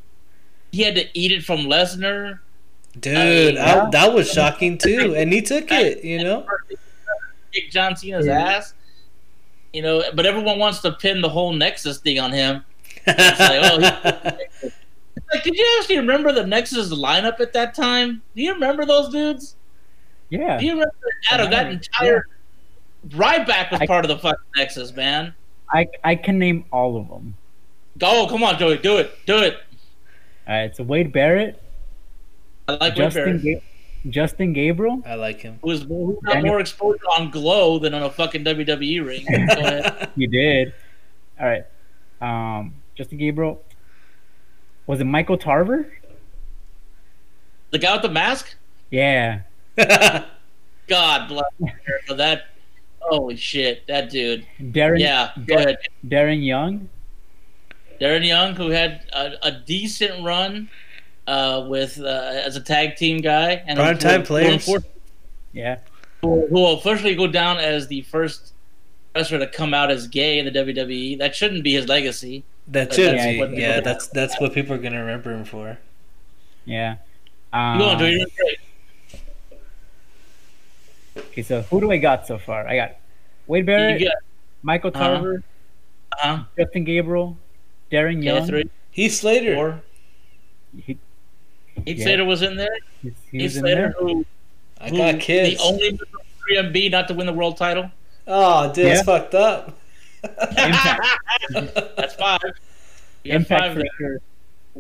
he had to eat it from Lesnar. Dude, I mean, yeah. That was shocking too, and he took it. You know, Kick John Cena's Yeah. ass. You know, but everyone wants to pin the whole Nexus thing on him. It's like, oh, Like, did you actually remember the Nexus lineup at that time? Do you remember those dudes? Yeah. Do you remember that? Or that entire Ryback was I- part of the fucking Nexus, man. I I can name all of them. Go, come on, Joey, do it, do it. All right. So Wade Barrett, I like Wade Justin Barrett, Ga- Justin Gabriel, I like him. who was who got Daniel- more exposure on Glow than on a fucking WWE ring. Go ahead. you did. All right. Um, Justin Gabriel. Was it Michael Tarver? The guy with the mask. Yeah. God bless America. That holy shit, that dude. Darren. Yeah, go ahead. Darren Young. Darren Young, who had a, a decent run uh, with uh, as a tag team guy, and Prime time who- players. who, Yeah. who will officially go down as the first wrestler to come out as gay in the WWE. That shouldn't be his legacy. That But that's be. what people- Yeah, that's that's what people are gonna remember him for. Yeah. You Um, going to do great. okay, so who do I got so far? I got Wade You Barrett, get Michael Uh-huh. Tarver, uh, Justin Gabriel, Darren yeah, Young. three, Heath Slater. four. He, Heath Yeah. Slater was in there. he's, he Heath was in Slater, there. who, I who got kids. the only member of 3MB not to win the world title. Oh, dude, it's Yeah. fucked up. That's five. You Impact five there. Wrestler.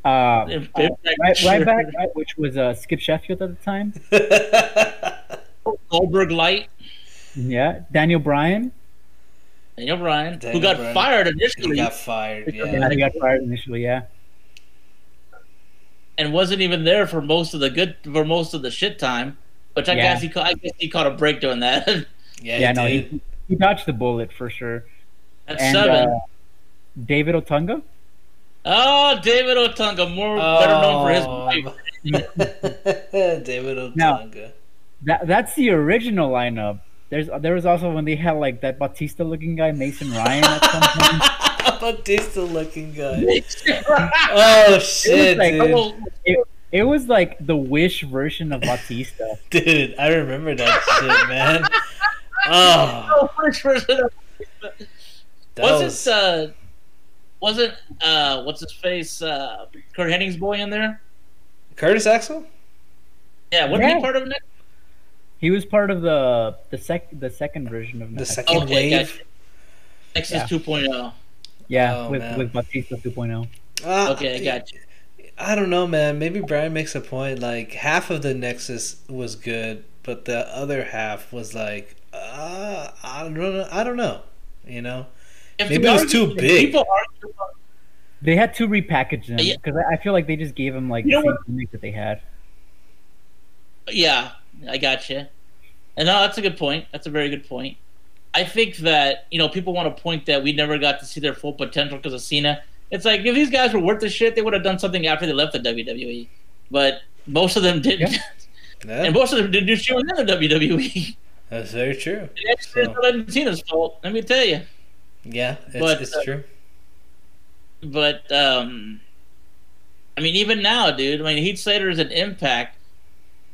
Uh, Impact uh, right, Wrestler. Ryback, right, which was uh, Skip Sheffield at the time. Goldberg Light. Yeah, Daniel Bryan. Daniel Bryan, Daniel who got Bryan. fired he initially got fired. Yeah, Yeah. he got fired initially. Yeah, and wasn't even there for most of the good for most of the shit time. Which I Yeah. guess he caught, I guess he caught a break doing that. Yeah, yeah, he no, did. he, he dodged the bullet for sure. At And seven. uh, David Otunga. oh, David Otunga, more better known for his Oh, wife. David Now- Otunga. That that's the original lineup. There's there was also when they had like that Batista looking guy Mason Ryan at some point. Batista looking guy. Oh shit, like- dude. Oh, It, it was like the Wish version of Batista. Dude, I remember that shit, man. Oh, oh, which version of- that was, was, it? Uh, wasn't uh, what's his face? Uh, Curt Hennig's boy in there? Curtis Axel? Yeah, wasn't Yeah. he part of it? He was part of the the sec the second version of Nexus? The Next. second Okay, wave. gotcha. Nexus Yeah. 2.0. Yeah, Oh, with man. with Batista oh. 2.0. Uh, Okay, I got you. I don't know, man. Maybe Brian makes a point. Like half of the Nexus was good, but the other half was like, uh, I don't know. I don't know. You know, If Maybe it was too big. People argue about They had to repackage them Yeah. because I I feel like they just gave them like You the know same gimmick that they had. Yeah, I got you. And no, that's a good point. That's a very good point. I think that you know people want to point that we never got to see their full potential because of Cena. It's like if these guys were worth the shit, they would have done something after they left the WWE. But most of them didn't, yeah, and most of them didn't do shit within the WWE. that's very true. And that's So- not Cena's fault. Let me tell you. Yeah, it's, But, it's uh, true. But um, I mean, even now, dude. I mean, Heath Slater is an Impact,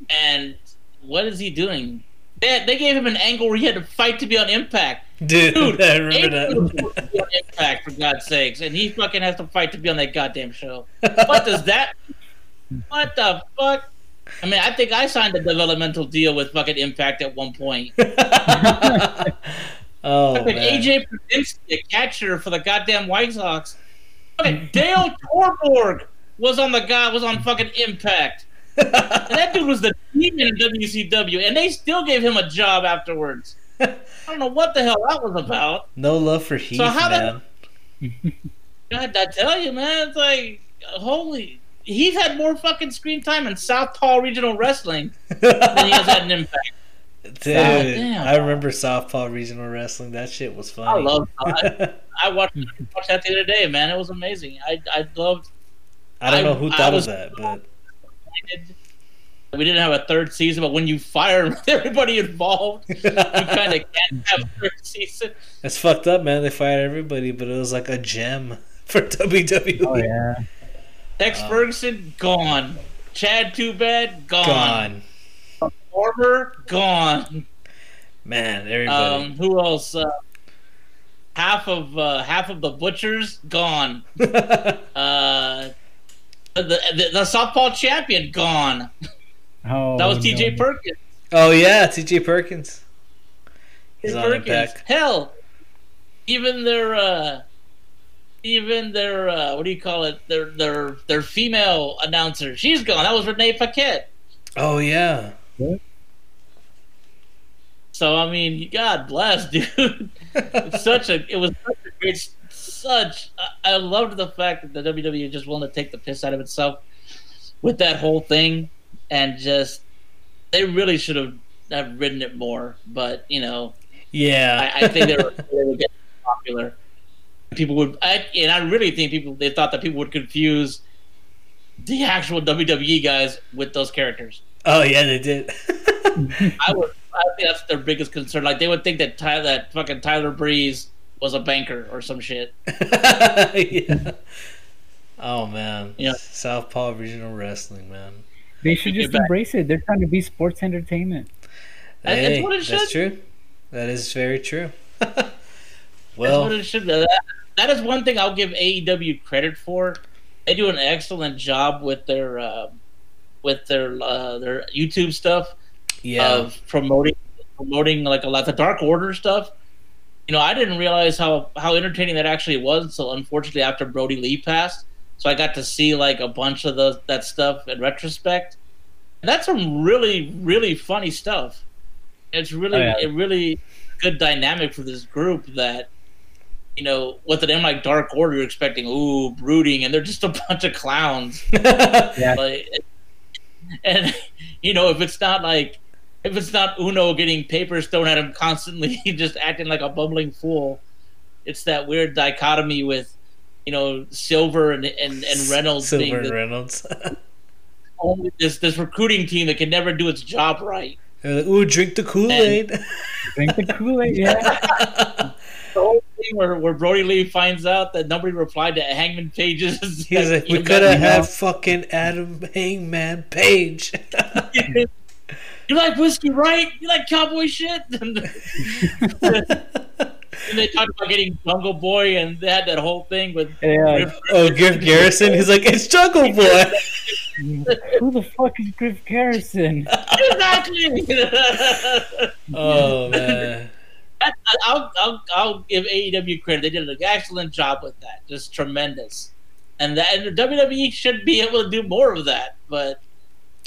and what is he doing? They, they gave him an angle where he had to fight to be on Impact. Dude, dude, I remember that. supposed to be on Impact for God's sakes, and he fucking has to fight to be on that goddamn show. What does that? What the fuck? I mean, I think I signed a developmental deal with fucking Impact at one point. oh Fucking. AJ Pierzynski, a catcher for the goddamn White Sox. Fucking Dale Torborg was on the guy was on fucking Impact. That dude was the demon in WCW, and they still gave him a job afterwards. I don't know what the hell that was about. no love for Heath, how the- man. God, I tell you, man, it's like holy. He's had more fucking screen time in Southpaw Regional Wrestling than he has had in Impact. Dude, damn. I remember Southpaw Regional Wrestling. That shit was fun. I love. I, I watched, watched that the other day, man. It was amazing. I I loved. I don't know who thought was- of that, but We didn't have a third season, but when you fire everybody involved, you kind of can't have a third season. it's fucked up, man. They fired everybody, but it was like a gem for WWE. Oh yeah. Tex Um, Ferguson gone. Chad Too Bad gone. Gone, Former gone. man. Everybody. Um, who else? Uh, half of uh, half of the butchers gone. Uh, the, the the softball champion gone. Oh, That was T.J. no. Perkins. oh yeah, T.J. Perkins. He's on Perkins. Impact. Hell, even their uh, even their uh, what do you call it? Their their their female announcer. She's gone. That was Renee Paquette. Oh yeah. So I mean, God bless, dude. It's such a it was such a great such I- I loved the fact that the WWE just willing to take the piss out of itself with that whole thing and just they really should have have written it more but you know Yeah. I, I think they were, they were getting popular people would I, and I really think people they thought that people would confuse the actual WWE guys with those characters oh yeah, they did. I would. I think that's their biggest concern. Like they would think that Tyler, that fucking Tyler Breeze was a banker or some shit. yeah. Oh man. Yeah. Southpaw Regional Wrestling, man. They should just embrace it. They're trying to be sports entertainment. That- that's what it that's true. That is very true. That's well, what it should. Be. That, that is one thing I'll give AEW credit for. They do an excellent job with their uh, with their uh, their YouTube stuff yeah. of promoting promoting like a lot of the Dark Order stuff. You know, I didn't realize how how entertaining that actually was until unfortunately after Brodie Lee passed. So I got to see like a bunch of the that stuff in retrospect. And that's some really really funny stuff. It's really Oh, yeah. a really good dynamic for this group that you know, with a name like Dark Order, you're expecting ooh brooding, and they're just a bunch of clowns. Yeah. Like, and you know, if it's not like if it's not Uno getting papers thrown at him constantly, just acting like a bumbling fool, it's that weird dichotomy with you know Silver and and, and Reynolds being Silver and Reynolds. only this this recruiting team that can never do its job right. They're like, Ooh, drink the Kool Aid. Drink the Kool Aid, yeah. The whole thing where, where Brodie Lee finds out that nobody replied to Hangman Page's. He's like, we you could have had fucking Adam Hangman Page. You like whiskey, right? You like cowboy shit? and they talked about getting Jungle Boy, and they had that whole thing with yeah. Oh, Griff Garrison. He's like, it's Jungle Boy. Who the fuck is Griff Garrison? exactly. oh man. I'll, I'll, I'll give AEW credit. They did an excellent job with that. Just tremendous. And that and the WWE should be able to do more of that, but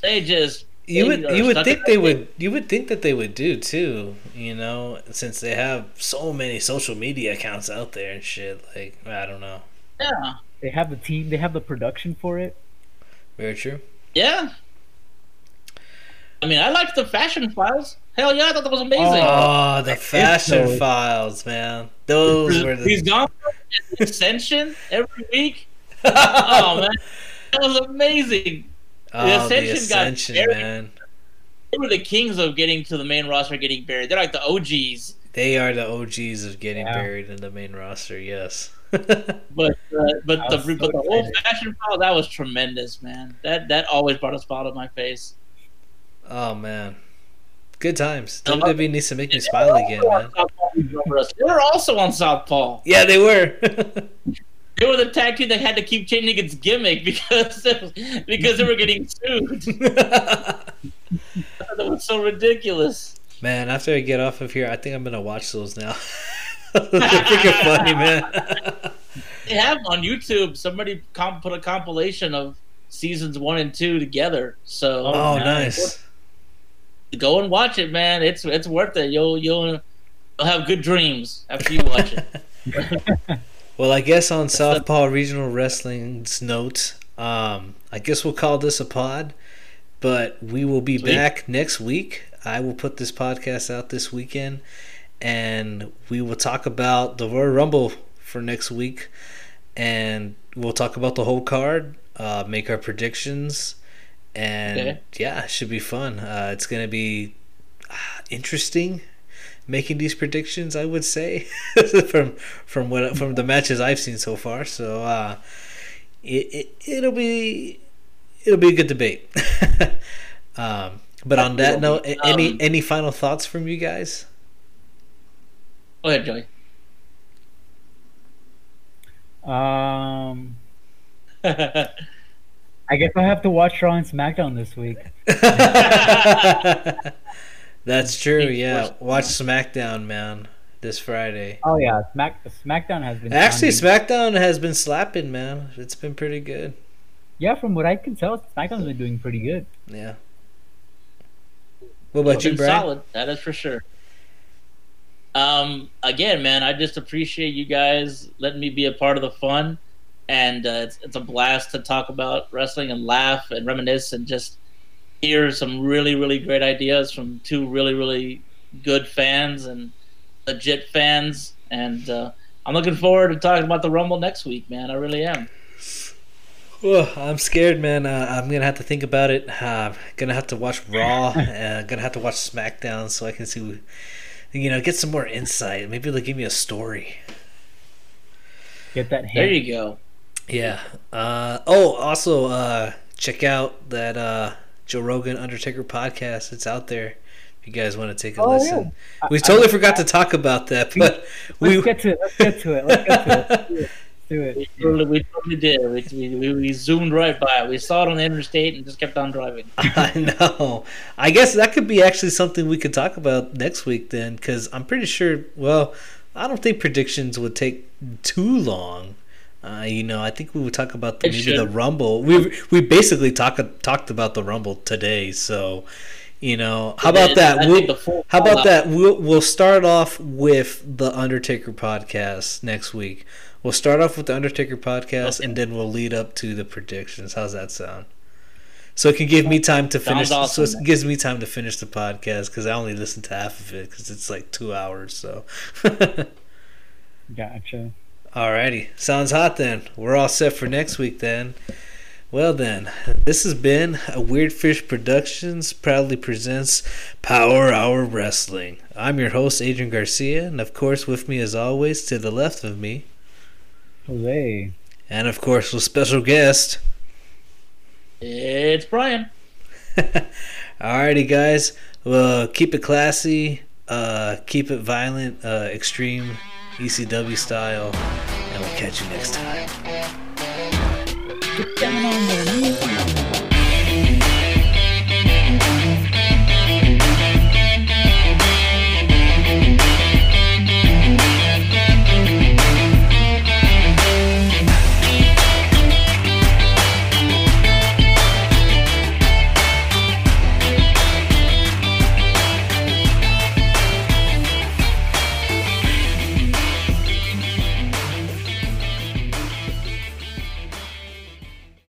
they just You would you would think they would you would think that they would do too, you know, since they have so many social media accounts out there and shit. Like I don't know. Yeah, They have the team. They have the production for it. Very true. yeah. I mean, I like the fashion files. Hell yeah, I thought that was amazing. Oh, the fashion so- files, man. Those were He's the gone for Ascension every week. Oh man, that was amazing. oh, the Ascension got Ascension, buried. man. They were the kings of getting to the main roster, getting buried. They're like the OGs. They are the OGs of getting Yeah. buried in the main roster. Yes. But uh, but the was so but the whole excited. fashion file that was tremendous, man. That that always brought a smile to my face. oh man, good times. Um, WWE needs to make me smile again, man. They were also on Southpaw. Yeah, they were. They were the tag team that had to keep changing its gimmick because was, because they were getting sued. that was so ridiculous. man, after I get off of here, I think I'm gonna watch those now. They're freaking funny, man. They have on YouTube. Somebody comp- put a compilation of seasons one and two together. So oh, nice. Nice. go and watch it, man. It's it's worth it. You'll you'll you'll have good dreams after you watch it. Well, I guess on Southpaw Regional Wrestling's note, um, I guess we'll call this a pod. but we will be Sweet. back next week. I will put this podcast out this weekend, and we will talk about the Royal Rumble for next week, and we'll talk about the whole card, uh, make our predictions, and okay. yeah, it should be fun. Uh, it's gonna be uh, interesting making these predictions. I would say from from what from the matches I've seen so far. So uh, it, it it'll be it'll be a good debate. um, but on that note, any um, any final thoughts from you guys? Go ahead, Joey. Um, I guess I have to watch Raw and SmackDown this week. That's true. Yeah, watch SmackDown, man, this Friday. Oh yeah, Smack SmackDown has been actually SmackDown has been slapping, man. It's been pretty good. Yeah, from what I can tell, SmackDown's been doing pretty good. Yeah. What about you, Brian? Solid, that is for sure. Um, again, man, I just appreciate you guys letting me be a part of the fun, and uh, it's it's a blast to talk about wrestling and laugh and reminisce and just hear some really, really great ideas from two really, really good fans and legit fans. And uh, I'm looking forward to talking about the Rumble next week, man. I really am. Well, I'm scared, man. Uh, I'm gonna have to think about it. Uh, gonna have to watch Raw. and gonna have to watch SmackDown so I can see, you know, get some more insight. Maybe they'll give me a story. Get that. Hint. There you go. Yeah. Uh, oh, also, uh, check out that uh, Joe Rogan Undertaker podcast. It's out there. If you guys want to take a oh, listen, yeah. we totally I, forgot I, to talk about that, but we, let's get to it. Let's get to it. Let's get to it. Do it. We totally, we totally did. We, we, we zoomed right by it. We saw it on the interstate and just kept on driving. I know. I guess that could be actually something we could talk about next week then, because I'm pretty sure. Well, I don't think predictions would take too long. Uh, you know, I think we would talk about the, maybe the Rumble. We we basically talked talked about the Rumble today, so you know, how about that? We'll, how about that? We'll we'll start off with the Undertaker podcast next week. We'll start off with the Undertaker podcast, okay. and then we'll lead up to the predictions. How's that sound? So it can give me time to finish. Awesome, so it gives me time to finish the podcast because I only listen to half of it because it's like two hours. So. gotcha. Alrighty, sounds hot then. We're all set for next week then. Well then, this has been a Weird Fish Productions proudly presents Power Hour Wrestling. I'm your host Adrian Garcia, and of course with me as always to the left of me, Jose. And of course with special guest. It's Brian. Alrighty guys. Well keep it classy, uh, keep it violent, uh, extreme ECW style, and we'll catch you next time.